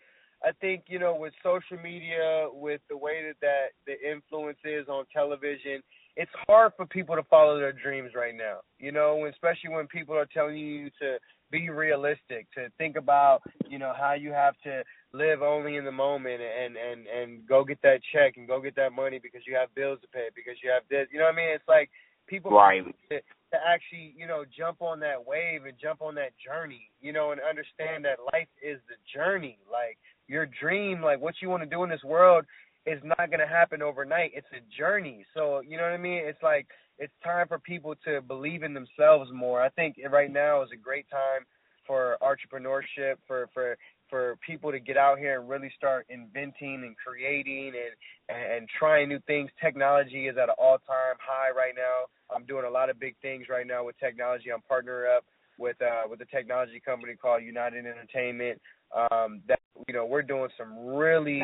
I think you know with social media, with the way that that the influence is on television, it's hard for people to follow their dreams right now. You know, especially when people are telling you to be realistic, to think about, you know, how you have to live only in the moment and and and go get that check and go get that money because you have bills to pay because you have this. You know what I mean? It's like people right. to, to actually, you know, jump on that wave and jump on that journey, you know, and understand that life is the journey. Like your dream, like what you want to do in this world is not going to happen overnight. It's a journey. So, you know what I mean? It's like it's time for people to believe in themselves more. I think right now is a great time for entrepreneurship, for for for people to get out here and really start inventing and creating and and trying new things. Technology is at an all time high right now. I'm doing a lot of big things right now with technology. I'm partnering up with uh with a technology company called United Entertainment. Um that you know, we're doing some really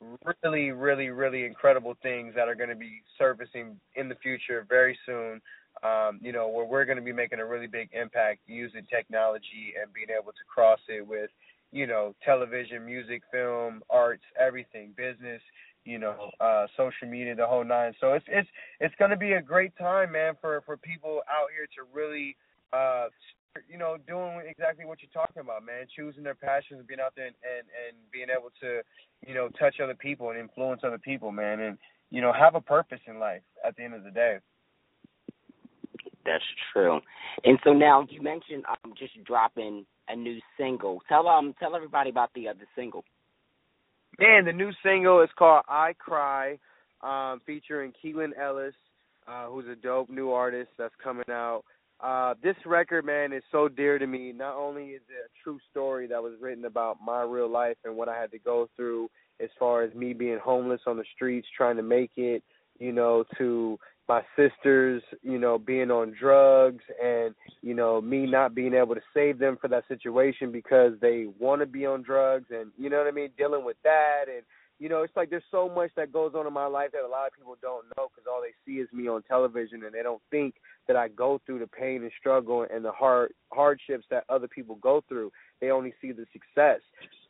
really, really, really incredible things that are going to be surfacing in the future very soon. Um, you know, where we're going to be making a really big impact using technology and being able to cross it with, you know, television, music, film, arts, everything, business, you know, uh, social media, the whole nine. So it's it's it's going to be a great time, man, for for people out here to really uh, you know, doing exactly what you're talking about, man. Choosing their passions, being out there and, and and being able to, you know, touch other people and influence other people, man, and you know, have a purpose in life at the end of the day. That's true. And so now you mentioned um just dropping a new single. Tell um tell everybody about the uh, the single. Man, the new single is called "I Cry," um, featuring Keelan Ellis, uh, who's a dope new artist that's coming out. Uh, this record, man, is so dear to me. Not only is it a true story that was written about my real life and what I had to go through as far as me being homeless on the streets, trying to make it, you know, to my sisters, you know, being on drugs and, you know, me not being able to save them for that situation because they want to be on drugs and, you know what I mean, dealing with that and, you know, it's like there's so much that goes on in my life that a lot of people don't know because all they see is me on television and they don't think that I go through the pain and struggle and the hard hardships that other people go through. They only see the success.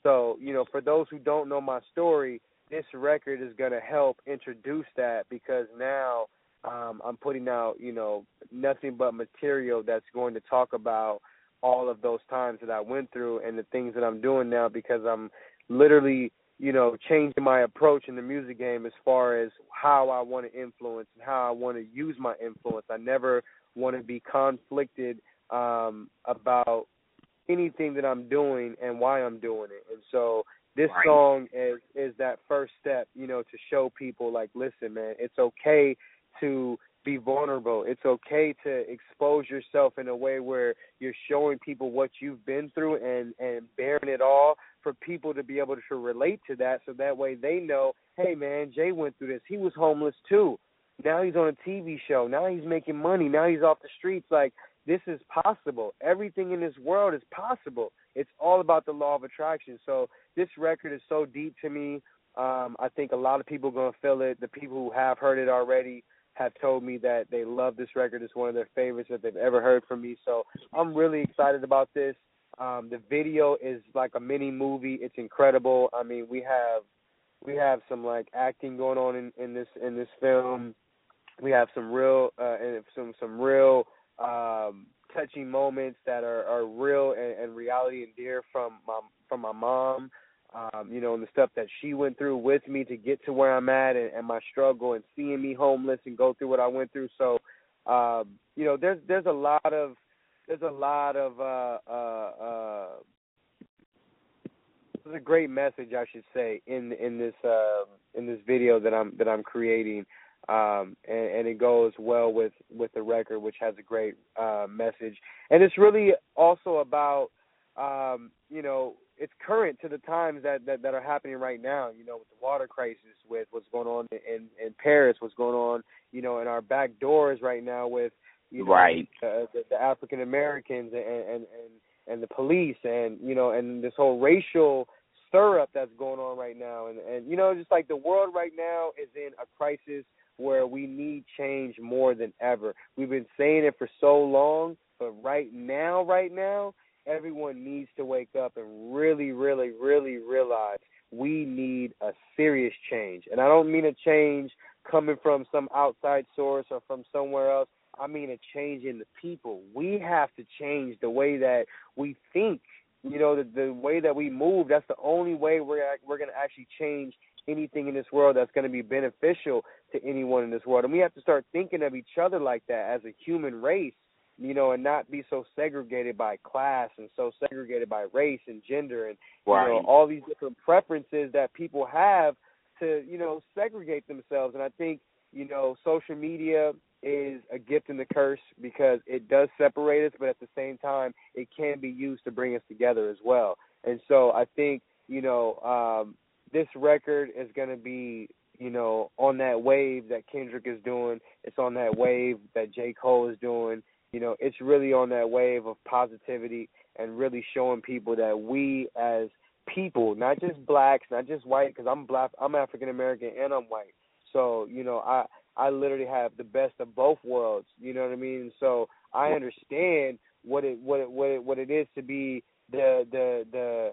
So, you know, for those who don't know my story, this record is going to help introduce that because now um I'm putting out, you know, nothing but material that's going to talk about all of those times that I went through and the things that I'm doing now because I'm literally you know, changing my approach in the music game as far as how I want to influence and how I want to use my influence. I never want to be conflicted um, about anything that I'm doing and why I'm doing it. And so this right. song is is that first step, you know, to show people like, listen, man, it's okay to be vulnerable. It's okay to expose yourself in a way where you're showing people what you've been through and and bearing it all for people to be able to relate to that so that way they know, hey man, Jay went through this. He was homeless too. Now he's on a TV show. Now he's making money. Now he's off the streets like this is possible. Everything in this world is possible. It's all about the law of attraction. So this record is so deep to me. Um, I think a lot of people are gonna feel it. The people who have heard it already have told me that they love this record. It's one of their favorites that they've ever heard from me. So I'm really excited about this. Um, the video is like a mini movie. It's incredible. I mean, we have we have some like acting going on in, in this in this film. We have some real uh, and some some real um, touching moments that are, are real and, and reality and dear from my from my mom. Um, you know, and the stuff that she went through with me to get to where I'm at and, and my struggle and seeing me homeless and go through what I went through. So, um, you know, there's there's a lot of there's a lot of uh uh uh there's a great message I should say in in this uh in this video that I'm that I'm creating um and, and it goes well with with the record which has a great uh message and it's really also about um you know it's current to the times that, that that are happening right now you know with the water crisis with what's going on in in Paris what's going on you know in our back doors right now with you know, right uh, the, the African Americans and, and and and the police and you know and this whole racial stir up that's going on right now and and you know just like the world right now is in a crisis where we need change more than ever. We've been saying it for so long, but right now, right now, everyone needs to wake up and really, really, really realize we need a serious change. And I don't mean a change coming from some outside source or from somewhere else. I mean a change in the people. We have to change the way that we think. You know, the the way that we move. That's the only way we're we're going to actually change anything in this world that's going to be beneficial to anyone in this world. And we have to start thinking of each other like that as a human race, you know, and not be so segregated by class and so segregated by race and gender and right. you know all these different preferences that people have to, you know, segregate themselves. And I think, you know, social media is a gift and a curse because it does separate us, but at the same time, it can be used to bring us together as well. And so I think, you know, um, this record is going to be, you know, on that wave that Kendrick is doing. It's on that wave that J. Cole is doing. You know, it's really on that wave of positivity and really showing people that we as people, not just blacks, not just white, because I'm black, I'm African American and I'm white. So, you know, I I literally have the best of both worlds. You know what I mean? So I understand what it what it what it what it is to be the the the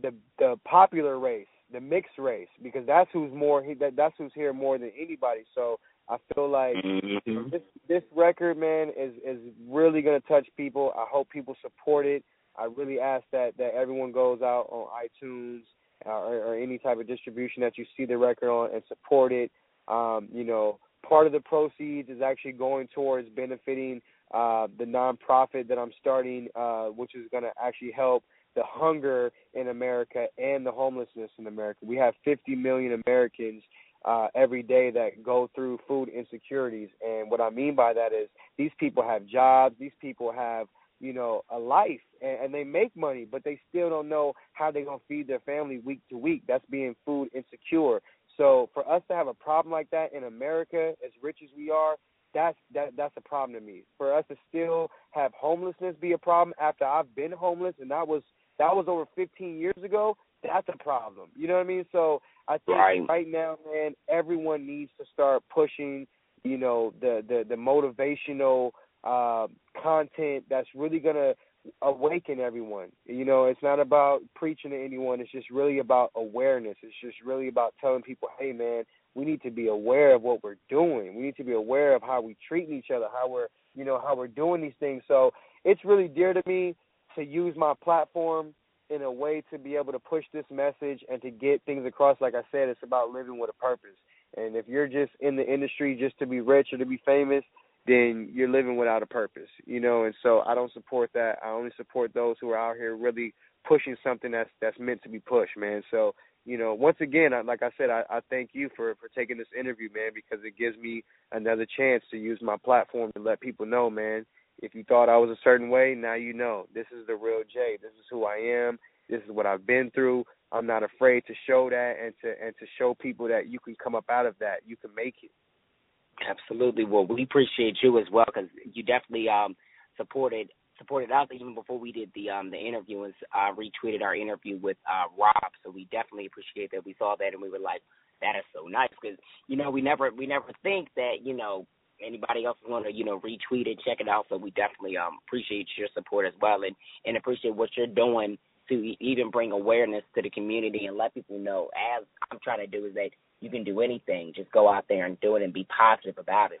the the popular race the mixed race because that's who's more that that's who's here more than anybody. So I feel like mm-hmm. this this record, man, is is really gonna touch people. I hope people support it. I really ask that that everyone goes out on iTunes uh, or, or any type of distribution that you see the record on and support it. Um, you know, part of the proceeds is actually going towards benefiting uh, the nonprofit that I'm starting, uh, which is going to actually help the hunger in America and the homelessness in America. We have 50 million Americans uh, every day that go through food insecurities, and what I mean by that is these people have jobs, these people have you know a life, and, and they make money, but they still don't know how they're gonna feed their family week to week. That's being food insecure. So for us to have a problem like that in America, as rich as we are, that's that that's a problem to me. For us to still have homelessness be a problem after I've been homeless, and that was that was over 15 years ago. That's a problem. You know what I mean? So I think right, right now, man, everyone needs to start pushing. You know the the the motivational uh, content that's really gonna awaken everyone. You know, it's not about preaching to anyone. It's just really about awareness. It's just really about telling people, hey, man, we need to be aware of what we're doing. We need to be aware of how we treat each other, how we're, you know, how we're doing these things. So it's really dear to me to use my platform in a way to be able to push this message and to get things across. Like I said, it's about living with a purpose. And if you're just in the industry just to be rich or to be famous, then you're living without a purpose, you know. And so I don't support that. I only support those who are out here really pushing something that's that's meant to be pushed, man. So you know, once again, I, like I said, I, I thank you for for taking this interview, man, because it gives me another chance to use my platform to let people know, man, if you thought I was a certain way, now you know. This is the real Jay. This is who I am. This is what I've been through. I'm not afraid to show that and to and to show people that you can come up out of that. You can make it. Absolutely. Well, we appreciate you as well because you definitely um supported supported us even before we did the um the interview and uh, retweeted our interview with uh Rob. So we definitely appreciate that. We saw that and we were like, that is so nice because you know we never we never think that you know anybody else want to you know retweet it, check it out. So we definitely um appreciate your support as well, and and appreciate what you're doing to even bring awareness to the community and let people know. As I'm trying to do is that you can do anything. Just go out there and do it and be positive about it.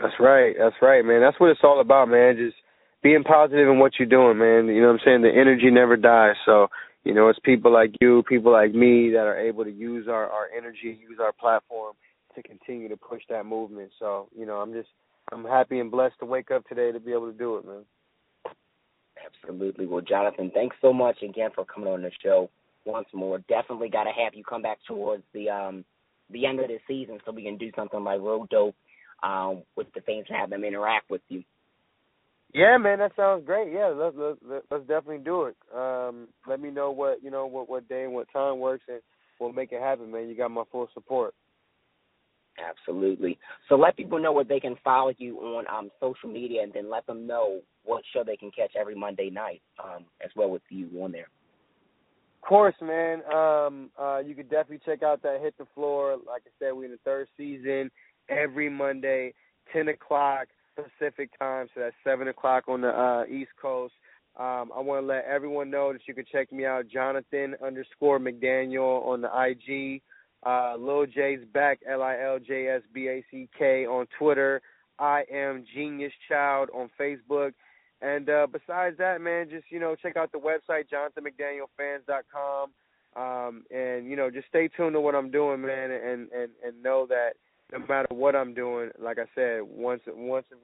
That's right. That's right, man. That's what it's all about, man. Just being positive in what you're doing, man. You know what I'm saying? The energy never dies. So, you know, it's people like you, people like me that are able to use our our energy, use our platform to continue to push that movement. So, you know, I'm just I'm happy and blessed to wake up today to be able to do it, man. Absolutely. Well, Jonathan, thanks so much again for coming on the show once more. Definitely got to have you come back towards the um the end of the season so we can do something like Road Dope um, with the fans and have them interact with you. Yeah, man, that sounds great. Yeah, let's let's let's definitely do it. Um, let me know what you know what what day and what time works, and we'll make it happen, man. You got my full support. Absolutely. So let people know where they can follow you on um, social media, and then let them know what show they can catch every Monday night, um, as well with you on there. Of course, man. Um, uh, you could definitely check out that Hit the Floor. Like I said, we're in the third season. Every Monday, ten o'clock Pacific time, so that's seven o'clock on the uh, East Coast. Um, I want to let everyone know that you can check me out, Jonathan underscore McDaniel on the IG. Uh, Lil J's back, L I L J S B A C K on Twitter. I am Genius Child on Facebook. And uh, besides that, man, just you know, check out the website JonathanMcDanielFans.com, um, and you know, just stay tuned to what I'm doing, man, and and and know that no matter what I'm doing, like I said, once once and,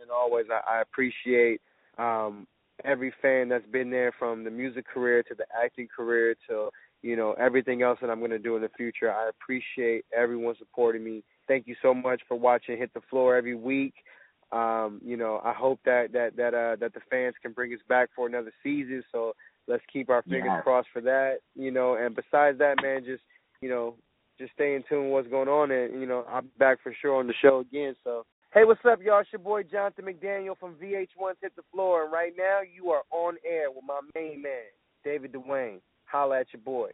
and always, I, I appreciate um, every fan that's been there from the music career to the acting career to you know everything else that I'm going to do in the future. I appreciate everyone supporting me. Thank you so much for watching Hit the Floor every week. Um, you know, I hope that that that uh, that the fans can bring us back for another season. So let's keep our fingers Yeah. crossed for that. You know, and besides that, man, just you know, just stay in tune with what's going on, and you know, I'll be back for sure on the show again. So, hey, what's up, y'all? It's your boy Jonathan McDaniel from VH1's Hit the Floor, and right now you are on air with my main man, David Duane. Holla at your boy.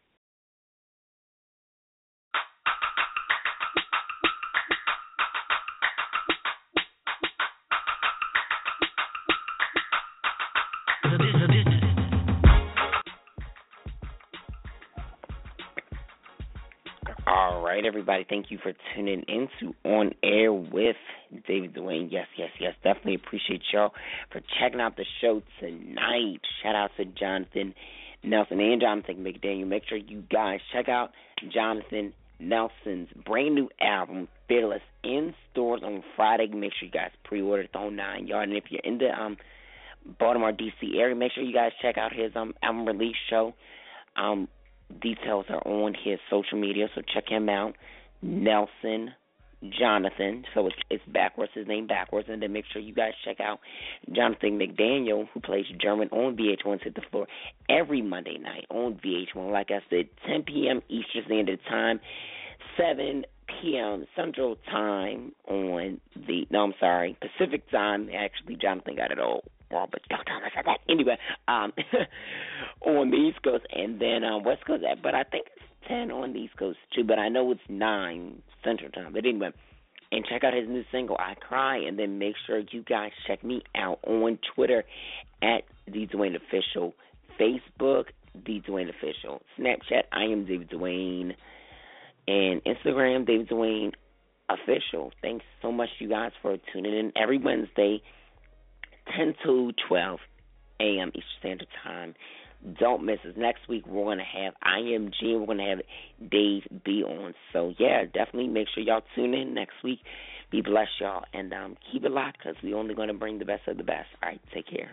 All right, everybody. Thank you for tuning into On Air with David Duane. Yes, yes, yes. Definitely appreciate y'all for checking out the show tonight. Shout out to Jonathan Nelson and Jonathan McDaniel. Make sure you guys check out Jonathan Nelson's brand new album, Fearless, in stores on Friday. Make sure you guys pre-order it on Nine Yard. And if you're in the um, Baltimore, D.C. area, make sure you guys check out his um, album release show. Um, details are on his social media, so check him out. Nelson Jonathan, so it's it's backwards, his name backwards, and then make sure you guys check out Jonathan McDaniel, who plays German on VH1's Hit the Floor every Monday night on VH1. Like I said, 10 p.m. Eastern Standard Time, 7 p.m. Central Time on the no, I'm sorry, Pacific Time. Actually, Jonathan got it all wrong, but don't tell us that. Anyway, um, <laughs> on the East Coast and then um, West Coast. But I think it's ten on the East Coast too. But I know it's nine Central Time. But anyway, and check out his new single "I Cry," and then make sure you guys check me out on Twitter at the Duane Official, Facebook the Duane Official, Snapchat I am David Duane, and Instagram David Duane Official. Thanks so much, you guys, for tuning in every Wednesday. 10 to 12 a.m. Eastern Standard Time. Don't miss us. Next week we're to have IMG and we're to have Dave B on. So, yeah, definitely make sure y'all tune in next week. Be blessed, y'all. And um, keep it locked because we're only to bring the best of the best. All right, take care.